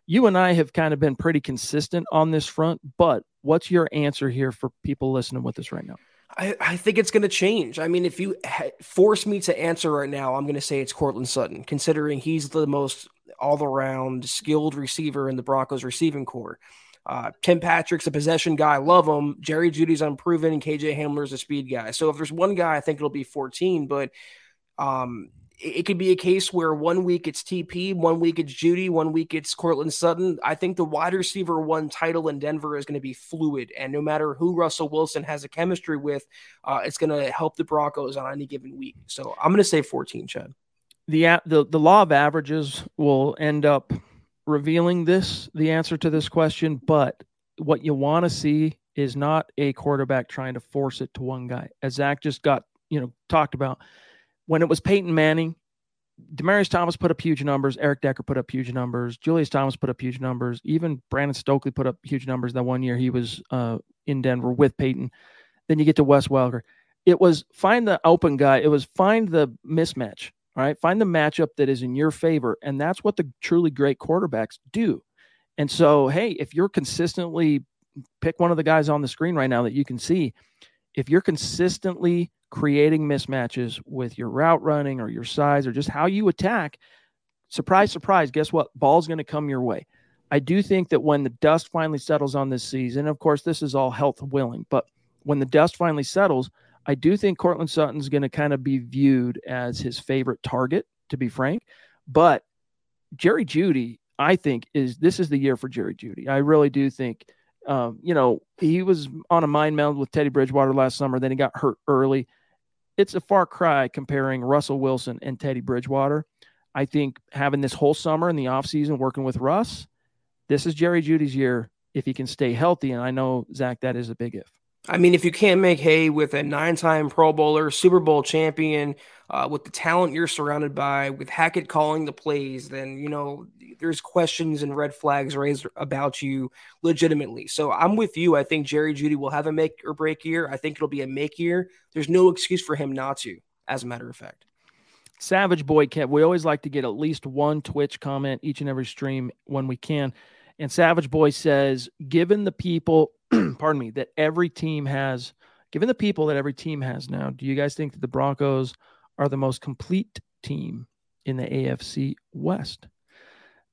you and I have kind of been pretty consistent on this front. But what's your answer here for people listening with us right now? I, I think it's going to change. I mean, if you ha- force me to answer right now, I'm going to say it's Courtland Sutton, considering he's the most all around skilled receiver in the Broncos receiving corps. Uh, Tim Patrick's a possession guy. Love him. Jerry Jeudy's unproven, and KJ Hamler's a speed guy. So if there's one guy, I think it'll be 14. But um, it could be a case where one week it's TP, one week it's Jeudy, one week it's Courtland Sutton. I think the wide receiver one title in Denver is going to be fluid, and no matter who Russell Wilson has a chemistry with, uh, it's going to help the Broncos on any given week. So I'm going to say 14, Chad. The the the law of averages will end up revealing this the answer to this question, but what you want to see is not a quarterback trying to force it to one guy, as Zach just got you know talked about when it was Peyton Manning, Demaryius Thomas put up huge numbers. Eric Decker put up huge numbers. Julius Thomas put up huge numbers. Even Brandon Stokley put up huge numbers that one year he was uh, in Denver with Peyton. Then you get to Wes Welker. It was find the open guy. It was find the mismatch. All right. Find the matchup that is in your favor. And that's what the truly great quarterbacks do. And so, hey, if you're consistently pick one of the guys on the screen right now that you can see, if you're consistently creating mismatches with your route running or your size or just how you attack, surprise, surprise, guess what? Ball's going to come your way. I do think that when the dust finally settles on this season, of course, this is all health willing, but when the dust finally settles, I do think Courtland Sutton's going to kind of be viewed as his favorite target, to be frank. But Jerry Jeudy, I think, is this is the year for Jerry Jeudy. I really do think, um, you know, he was on a mind meld with Teddy Bridgewater last summer. Then he got hurt early. It's a far cry comparing Russell Wilson and Teddy Bridgewater. I think having this whole summer in the offseason working with Russ, this is Jerry Jeudy's year if he can stay healthy. And I know, Zach, that is a big if. I mean, if you can't make hay with a nine time Pro Bowler, Super Bowl champion, uh, with the talent you're surrounded by, with Hackett calling the plays, then, you know, there's questions and red flags raised about you legitimately. So I'm with you. I think Jerry Jeudy will have a make or break year. I think it'll be a make year. There's no excuse for him not to, as a matter of fact. Savage Boy Kev, we always like to get at least one Twitch comment each and every stream when we can. And Savage Boy says, given the people, <clears throat> pardon me, that every team has, given the people that every team has now, do you guys think that the Broncos are the most complete team in the AFC West?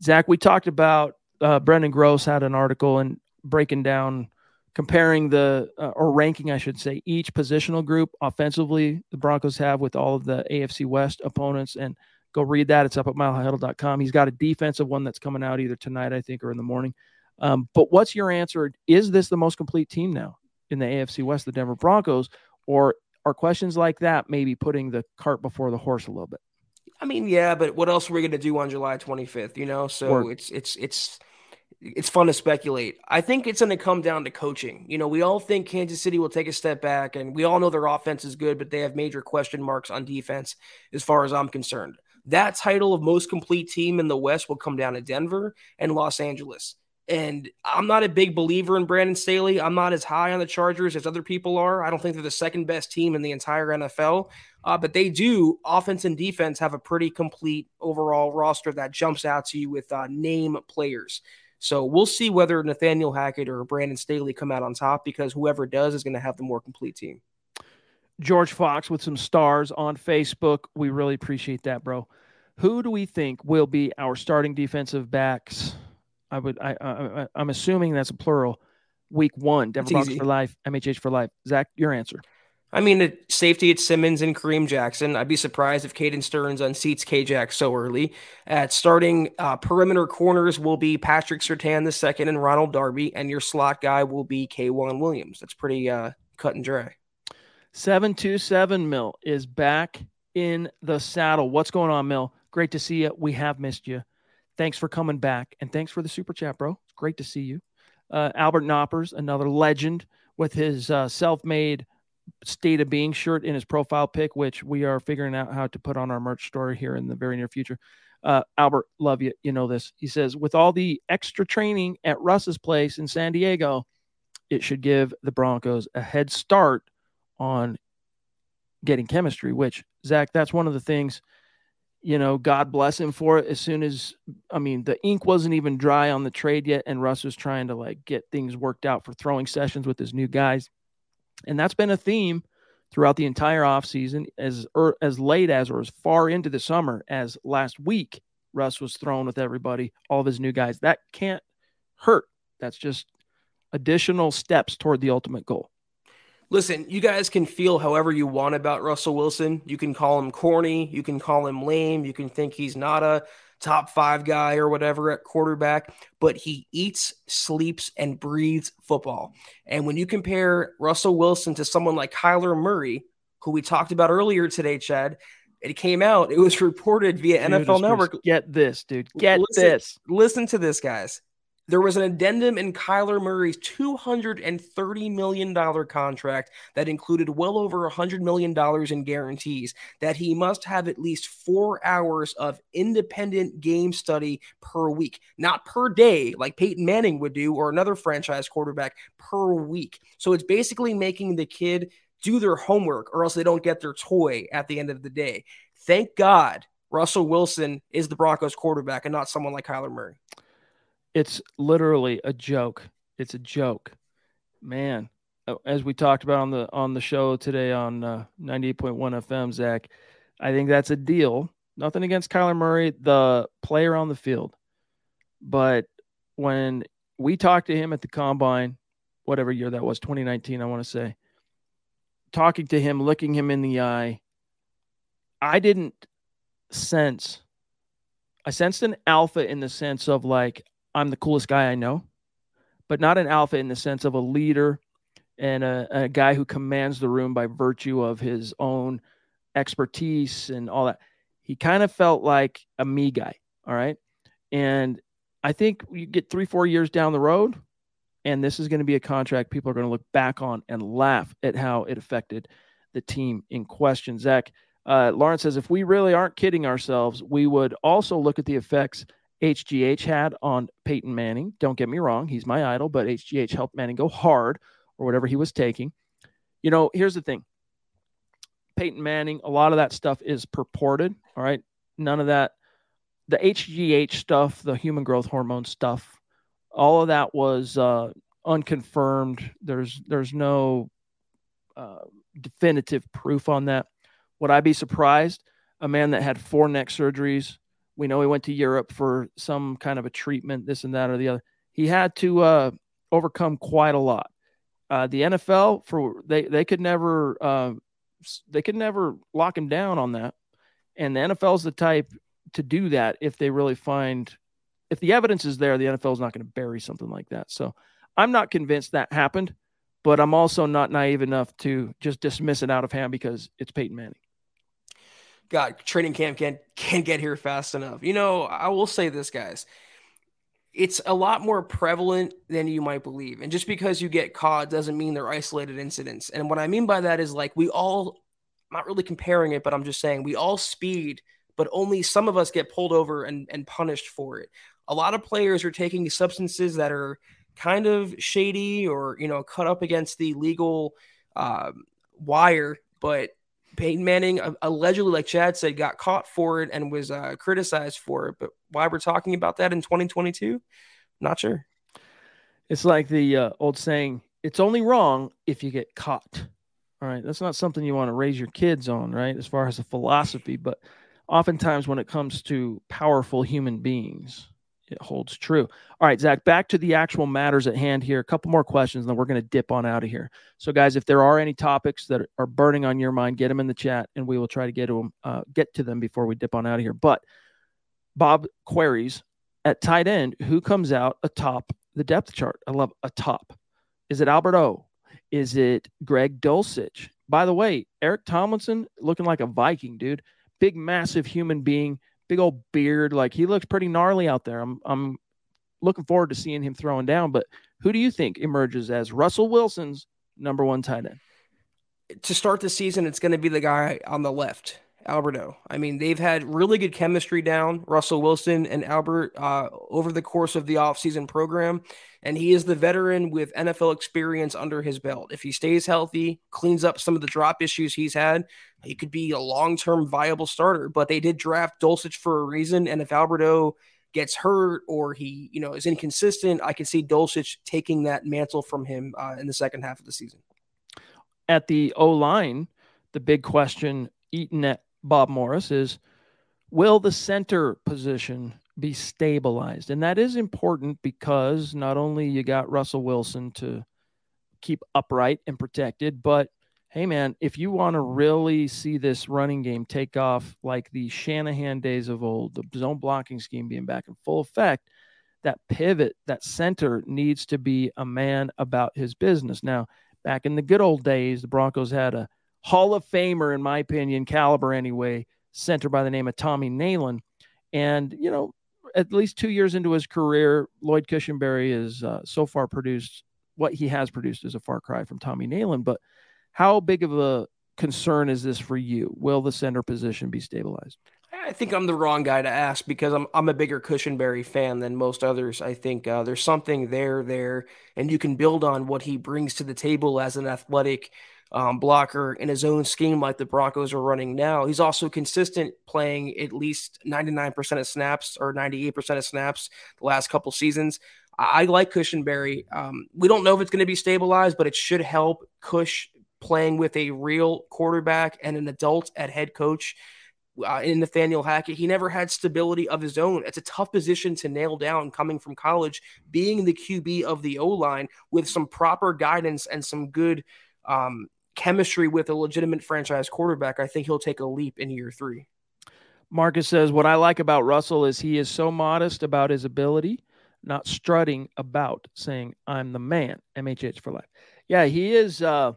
Zach, we talked about uh, Brendan Gross had an article and breaking down, comparing the, uh, or ranking, I should say, each positional group offensively the Broncos have with all of the AFC West opponents. And Go read that. It's up at milehighhuddle.com. He's got a defensive one that's coming out either tonight, I think, or in the morning. Um, but what's your answer? Is this the most complete team now in the AFC West, the Denver Broncos? Or are questions like that maybe putting the cart before the horse a little bit? I mean, yeah, but what else are we going to do on July 25th? You know, so Work. it's it's it's it's fun to speculate. I think it's going to come down to coaching. You know, we all think Kansas City will take a step back, and we all know their offense is good, but they have major question marks on defense, as far as I'm concerned. That title of most complete team in the West will come down to Denver and Los Angeles. And I'm not a big believer in Brandon Staley. I'm not as high on the Chargers as other people are. I don't think they're the second best team in the entire NFL. Uh, but they do, offense and defense, have a pretty complete overall roster that jumps out to you with uh, name players. So we'll see whether Nathaniel Hackett or Brandon Staley come out on top because whoever does is going to have the more complete team. George Fox with some stars on Facebook. We really appreciate that, bro. Who do we think will be our starting defensive backs? I would, I, I I'm assuming that's a plural. Week one, Denver Broncos for life, MHH for life. Zach, your answer. I mean, at safety, it's Simmons and Kareem Jackson. I'd be surprised if Caden Sterns unseats K-Jack so early. At starting uh, perimeter corners will be Patrick Surtain the second and Ronald Darby, and your slot guy will be K'Waun Williams. That's pretty uh, cut and dry. 727 Mill is back in the saddle. What's going on, Mill? Great to see you. We have missed you. Thanks for coming back. And thanks for the super chat, bro. It's great to see you. Uh, Albert Knoppers, another legend with his uh, self made state of being shirt in his profile pic, which we are figuring out how to put on our merch store here in the very near future. Uh, Albert, love you. You know this. He says, with all the extra training at Russ's place in San Diego, it should give the Broncos a head start on getting chemistry, which, Zach, that's one of the things, you know, God bless him for it. As soon as, I mean, the ink wasn't even dry on the trade yet, and Russ was trying to like get things worked out for throwing sessions with his new guys. And that's been a theme throughout the entire offseason as er, as late as or as far into the summer as last week Russ was thrown with everybody all of his new guys that can't hurt that's just additional steps toward the ultimate goal Listen, you guys can feel however you want about Russell Wilson. You can call him corny, you can call him lame, you can think he's not a top five guy or whatever at quarterback, but he eats, sleeps, and breathes football. And when you compare Russell Wilson to someone like Kyler Murray, who we talked about earlier today, Chad, it came out, it was <laughs> reported via dude, NFL Network. Get this, dude. Get listen, this. Listen to this, guys. There was an addendum in Kyler Murray's $230 million contract that included well over $100 million in guarantees that he must have at least four hours of independent game study per week, not per day like Peyton Manning would do or another franchise quarterback per week. So it's basically making the kid do their homework or else they don't get their toy at the end of the day. Thank God Russell Wilson is the Broncos quarterback and not someone like Kyler Murray. It's literally a joke. It's a joke. Man, uh, as we talked about on the on the show today on uh, 98.1 FM, Zach, I think that's a deal. Nothing against Kyler Murray, the player on the field. But when we talked to him at the combine, whatever year that was, 2019, I want to say, talking to him, looking him in the eye, I didn't sense, I sensed an alpha in the sense of like, I'm the coolest guy I know, but not an alpha in the sense of a leader and a, a guy who commands the room by virtue of his own expertise and all that. He kind of felt like a me guy. All right. And I think you get three, four years down the road, and this is going to be a contract people are going to look back on and laugh at how it affected the team in question. Zach, uh, Lawrence says if we really aren't kidding ourselves, we would also look at the effects HGH had on Peyton Manning. Don't get me wrong, he's my idol, but HGH helped Manning go hard or whatever he was taking. You know, here's the thing Peyton Manning, a lot of that stuff is purported. All right. None of that, the HGH stuff, the human growth hormone stuff, all of that was uh, unconfirmed. There's there's no uh, definitive proof on that. Would I be surprised? A man that had four neck surgeries. We know he went to Europe for some kind of a treatment, this and that or the other. He had to uh, overcome quite a lot. Uh, the NFL for they they could never uh, they could never lock him down on that, and the NFL is the type to do that if they really find if the evidence is there, the NFL is not going to bury something like that. So I'm not convinced that happened, but I'm also not naive enough to just dismiss it out of hand because it's Peyton Manning. God, training camp can't can't get here fast enough. You know, I will say this, guys. It's a lot more prevalent than you might believe. And just because you get caught doesn't mean they're isolated incidents. And what I mean by that is like we all I'm not really comparing it, but I'm just saying we all speed, but only some of us get pulled over and, and punished for it a lot of players are taking substances that are kind of shady or you know cut up against the legal um, wire but Peyton Manning allegedly, like Chad said, got caught for it and was uh, criticized for it. But why we're talking about that in 2022, not sure. It's like the uh, old saying: "It's only wrong if you get caught." All right, that's not something you want to raise your kids on, right? As far as a philosophy, but oftentimes when it comes to powerful human beings, it holds true. All right, Zach, back to the actual matters at hand here. A couple more questions, and then we're going to dip on out of here. So, guys, if there are any topics that are burning on your mind, get them in the chat, and we will try to get to them, uh, get to them before we dip on out of here. But Bob queries at tight end, who comes out atop the depth chart? I love atop. Is it Albert O? Is it Greg Dulcich? By the way, Eric Tomlinson looking like a Viking, dude. Big, massive human being big old beard. Like he looks pretty gnarly out there. I'm I'm looking forward to seeing him throwing down. But who do you think emerges as Russell Wilson's number one tight end? To start the season, it's going to be the guy on the left. Albert O. I mean, they've had really good chemistry down, Russell Wilson and Albert, uh, over the course of the offseason program. And he is the veteran with NFL experience under his belt. If he stays healthy, cleans up some of the drop issues he's had, he could be a long term viable starter. But they did draft Dulcich for a reason. And if Albert O gets hurt or he, you know, is inconsistent, I can see Dulcich taking that mantle from him uh, in the second half of the season. At the O line, the big question Eaton at Bob Morris is will the center position be stabilized? And that is important because not only you got Russell Wilson to keep upright and protected, but hey man, if you want to really see this running game take off like the Shanahan days of old, the zone blocking scheme being back in full effect, that pivot, that center needs to be a man about his business. Now, back in the good old days, the Broncos had a Hall of Famer, in my opinion, caliber anyway, center by the name of Tommy Nalen. And, you know, at least two years into his career, Lloyd Cushenberry is uh, so far produced what he has produced is a far cry from Tommy Nalen. But how big of a concern is this for you? Will the center position be stabilized? I think I'm the wrong guy to ask because I'm I'm a bigger Cushenberry fan than most others. I think uh, there's something there there, and you can build on what he brings to the table as an athletic um, blocker in his own scheme like the Broncos are running now. He's also consistent playing at least 99% of snaps or 98% of snaps the last couple seasons. I, like Cushenberry. Um, we don't know if it's going to be stabilized, but it should help Cush playing with a real quarterback and an adult at head coach uh, in Nathaniel Hackett. He never had stability of his own. It's a tough position to nail down coming from college, being the QB of the O line with some proper guidance and some good um, chemistry with a legitimate franchise quarterback. I think he'll take a leap in year three. Marcus says, What I like about Russell is he is so modest about his ability, not strutting about saying, I'm the man, MHH for life. Yeah, he is uh,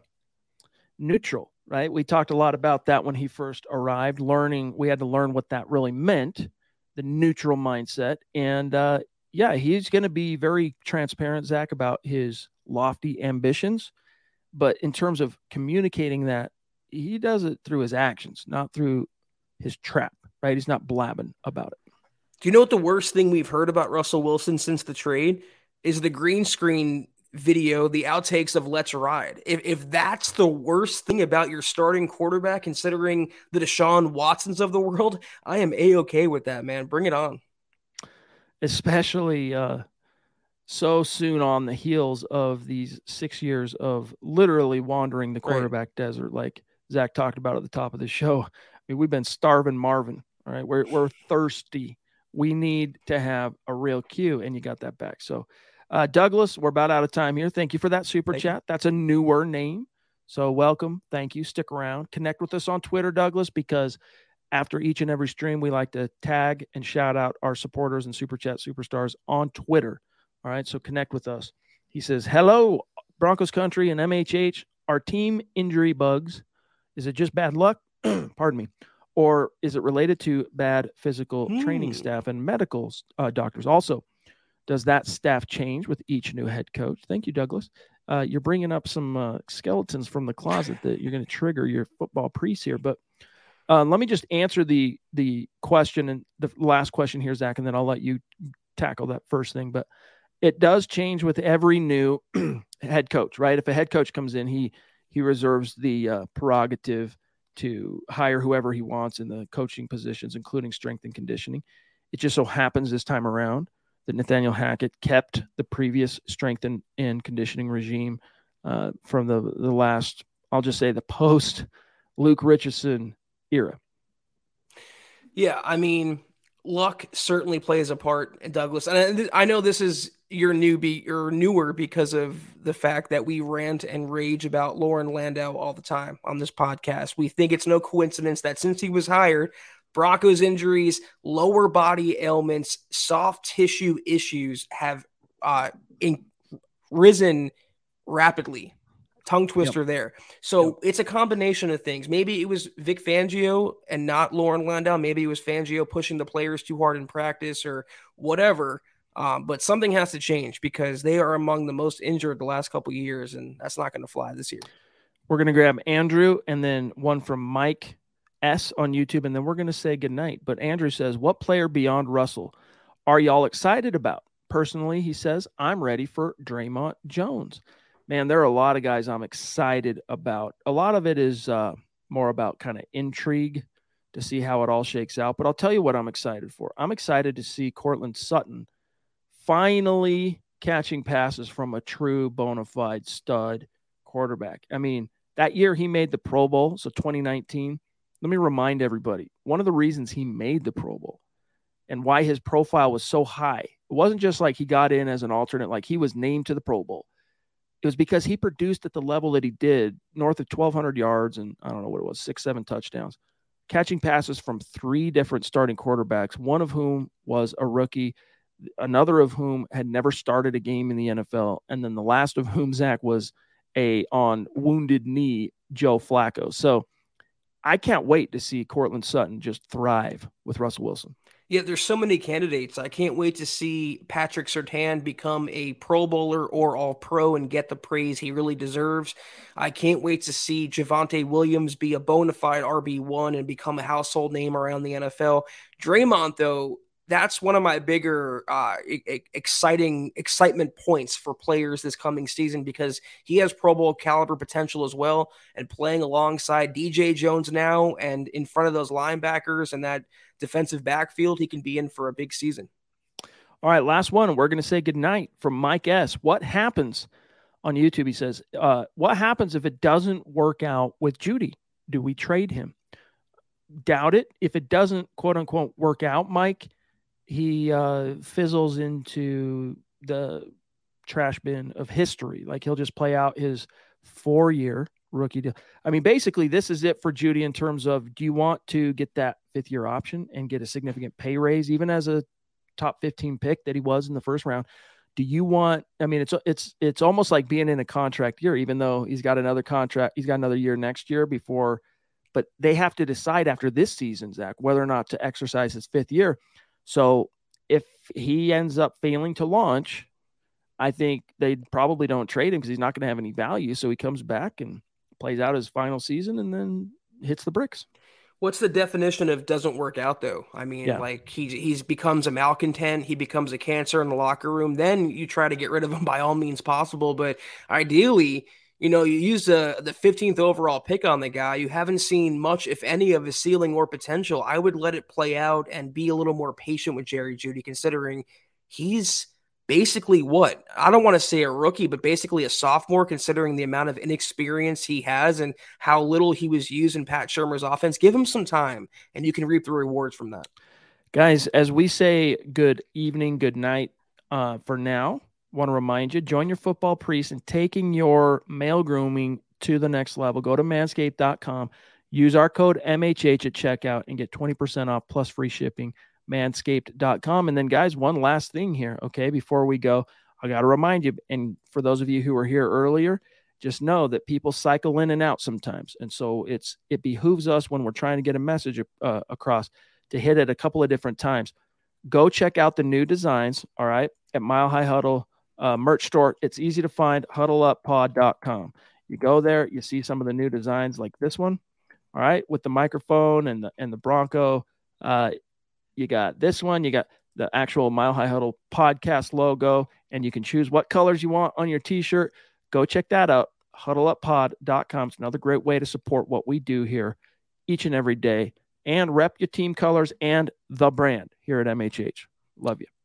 neutral right? We talked a lot about that when he first arrived, learning, we had to learn what that really meant, the neutral mindset. And uh, yeah, he's going to be very transparent, Zach, about his lofty ambitions. But in terms of communicating that, he does it through his actions, not through his trap, right? He's not blabbing about it. Do you know what the worst thing we've heard about Russell Wilson since the trade is the green screen video, the outtakes of Let's Ride. If, if that's the worst thing about your starting quarterback, considering the Deshaun Watsons of the world, I am a okay with that, man. Bring it on. Especially uh, so soon on the heels of these six years of literally wandering the quarterback right. desert, like Zach talked about at the top of the show. <laughs> I mean, we've been starving Marvin. All right, we're we're thirsty. We need to have a real cue, and you got that back. So uh, Douglas, we're about out of time here. Thank you for that super Thank chat. You. That's a newer name. So welcome. Thank you. Stick around. Connect with us on Twitter, Douglas, because after each and every stream, we like to tag and shout out our supporters and super chat superstars on Twitter. All right. So connect with us. He says, Hello, Broncos country and MHH. Our team injury bugs. Is it just bad luck? <clears throat> Pardon me. Or is it related to bad physical mm. training hmm. staff and medical uh, doctors? Also, does that staff change with each new head coach? Thank you, Douglas. Uh, you're bringing up some uh, skeletons from the closet that you're going to trigger your football priest here. But uh, let me just answer the the question and the last question here, Zach, and then I'll let you tackle that first thing. But it does change with every new <clears throat> head coach, right? If a head coach comes in, he he reserves the uh, prerogative to hire whoever he wants in the coaching positions, including strength and conditioning. It just so happens this time around that Nathaniel Hackett kept the previous strength and, and conditioning regime uh, from the, the last, I'll just say the post <laughs> Luke Richardson era. Yeah, I mean, luck certainly plays a part, in Douglas. And I, I know this is your newbie or newer because of the fact that we rant and rage about Loren Landow all the time on this podcast. We think it's no coincidence that since he was hired, Broncos injuries, lower body ailments, soft tissue issues have uh, in, risen rapidly. Tongue twister yep. there. So yep. it's a combination of things. Maybe it was Vic Fangio and not Loren Landow. Maybe it was Fangio pushing the players too hard in practice or whatever. Um, but something has to change because they are among the most injured the last couple years, and that's not going to fly this year. We're going to grab Andrew and then one from Mike S on YouTube, and then we're going to say goodnight. But Andrew says, What player beyond Russell are y'all excited about? Personally, he says, I'm ready for Dre'Mont Jones. Man, there are a lot of guys I'm excited about. A lot of it is uh, more about kind of intrigue to see how it all shakes out. But I'll tell you what I'm excited for. I'm excited to see Courtland Sutton finally catching passes from a true bona fide stud quarterback. I mean, that year he made the Pro Bowl, so 2019 let me remind everybody one of the reasons he made the Pro Bowl and why his profile was so high. It wasn't just like he got in as an alternate, like he was named to the Pro Bowl. It was because he produced at the level that he did, north of 1,200 yards and I don't know what it was, six, seven touchdowns, catching passes from three different starting quarterbacks, one of whom was a rookie, another of whom had never started a game in the NFL, and then the last of whom, Zach, was a on wounded knee Joe Flacco. So, I can't wait to see Courtland Sutton just thrive with Russell Wilson. Yeah, there's so many candidates. I can't wait to see Patrick Surtain become a Pro Bowler or All Pro and get the praise he really deserves. I can't wait to see Javonte Williams be a bona fide RB1 and become a household name around the NFL. Dre'Mont, though, that's one of my bigger uh, exciting excitement points for players this coming season because he has Pro Bowl caliber potential as well, and playing alongside DJ Jones now and in front of those linebackers and that defensive backfield, he can be in for a big season. All right, last one. We're going to say goodnight from Mike S. What happens on YouTube? He says, uh, What happens if it doesn't work out with Jeudy? Do we trade him? Doubt it. If it doesn't, quote unquote, work out, Mike, he uh, fizzles into the trash bin of history. Like he'll just play out his four year rookie deal. I mean, basically, this is it for Jeudy in terms of do you want to get that fifth year option and get a significant pay raise, even as a top 15 pick that he was in the first round? Do you want? I mean, it's it's it's almost like being in a contract year, even though he's got another contract, he's got another year next year before. But they have to decide after this season, Zach, whether or not to exercise his fifth year. So if he ends up failing to launch, I think they probably don't trade him because he's not going to have any value. So he comes back and plays out his final season and then hits the bricks. What's the definition of doesn't work out though? I mean, yeah. like he he's becomes a malcontent, he becomes a cancer in the locker room. Then you try to get rid of him by all means possible. But ideally, you know, you use the the 15th overall pick on the guy. You haven't seen much, if any, of his ceiling or potential. I would let it play out and be a little more patient with Jerry Jeudy, considering he's basically what I don't want to say a rookie, but basically a sophomore, considering the amount of inexperience he has and how little he was used in Pat Shurmur's offense. Give him some time, and you can reap the rewards from that. Guys, as we say good evening, good night uh, for now, want to remind you join your football priest and taking your male grooming to the next level. Go to manscaped.com, use our code MHH at checkout, and get 20% off plus free shipping manscaped.com. And then, guys, one last thing here, okay, before we go, I got to remind you, and for those of you who were here earlier, just know that people cycle in and out sometimes. And so it's it behooves us when we're trying to get a message uh, across to hit it a couple of different times. Go check out the new designs, all right, at Mile High Huddle uh, merch store. It's easy to find, huddleuppod.com. You go there, you see some of the new designs like this one, all right, with the microphone and the and the Bronco. Uh, you got this one, you got the actual Mile High Huddle podcast logo, and you can choose what colors you want on your t shirt. Go check that out. HuddleUpPod.com is another great way to support what we do here each and every day and rep your team colors and the brand here at MHH. Love you.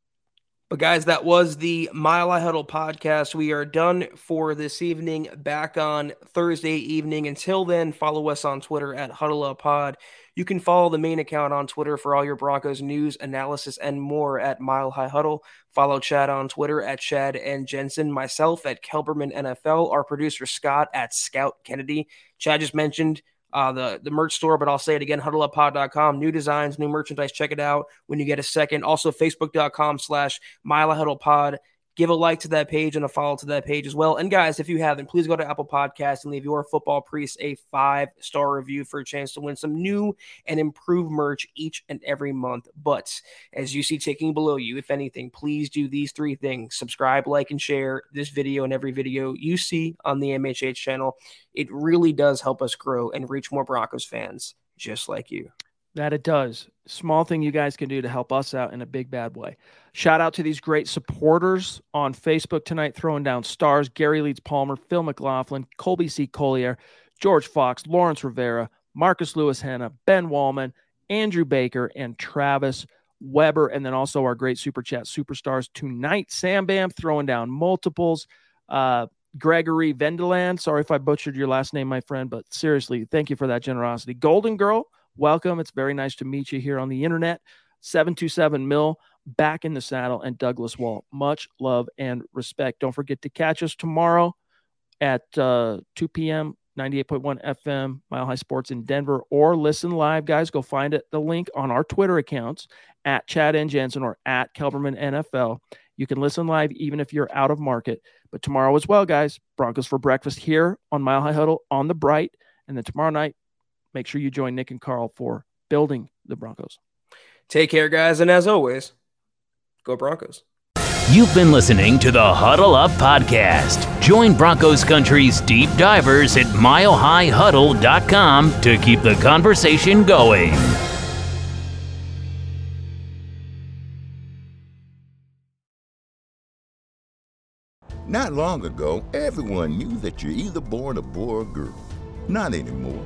But guys, that was the Mile High Huddle podcast. We are done for this evening. Back on Thursday evening. Until then, follow us on Twitter at Huddle Up Pod. You can follow the main account on Twitter for all your Broncos news, analysis, and more at Mile High Huddle. Follow Chad on Twitter at Chad and Jensen, myself at Kelberman NFL, our producer Scott at Scout Kennedy. Chad just mentioned uh, the the merch store, but I'll say it again, huddleuppod.com. New designs, new merchandise. Check it out when you get a second. Also, facebook.com slash mile huddle pod give a like to that page and a follow to that page as well. And guys, if you haven't, please go to Apple Podcasts and leave your football priest a five star review for a chance to win some new and improved merch each and every month. But as you see ticking below you, if anything, please do these three things subscribe, like, and share this video and every video you see on the MHH channel. It really does help us grow and reach more Broncos fans just like you. That it does. Small thing you guys can do to help us out in a big bad way. Shout out to these great supporters on Facebook tonight, throwing down stars Gary Leeds Palmer, Phil McLaughlin, Colby C. Collier, George Fox, Lawrence Rivera, Marcus Lewis Henna, Ben Wallman, Andrew Baker, and Travis Weber. And then also our great super chat superstars tonight. Sam Bam throwing down multiples. Uh, Gregory Vendeland. Sorry if I butchered your last name, my friend, but seriously, thank you for that generosity. Golden Girl welcome. It's very nice to meet you here on the internet. 727 Mill back in the saddle and Douglas Wall. Much love and respect. Don't forget to catch us tomorrow at uh, 2 p.m. 98.1 FM, Mile High Sports in Denver, or listen live, guys. Go find it, the link on our Twitter accounts at Chad and Jensen or at Kelberman NFL. You can listen live even if you're out of market. But tomorrow as well, guys, Broncos for breakfast here on Mile High Huddle on the Bright. And then tomorrow night, make sure you join Nick and Carl for building the Broncos. Take care, guys. And as always, go Broncos. You've been listening to the Huddle Up Podcast. Join Broncos Country's deep divers at milehighhuddle.com to keep the conversation going. Not long ago, everyone knew that you're either born a boy or girl. Not anymore.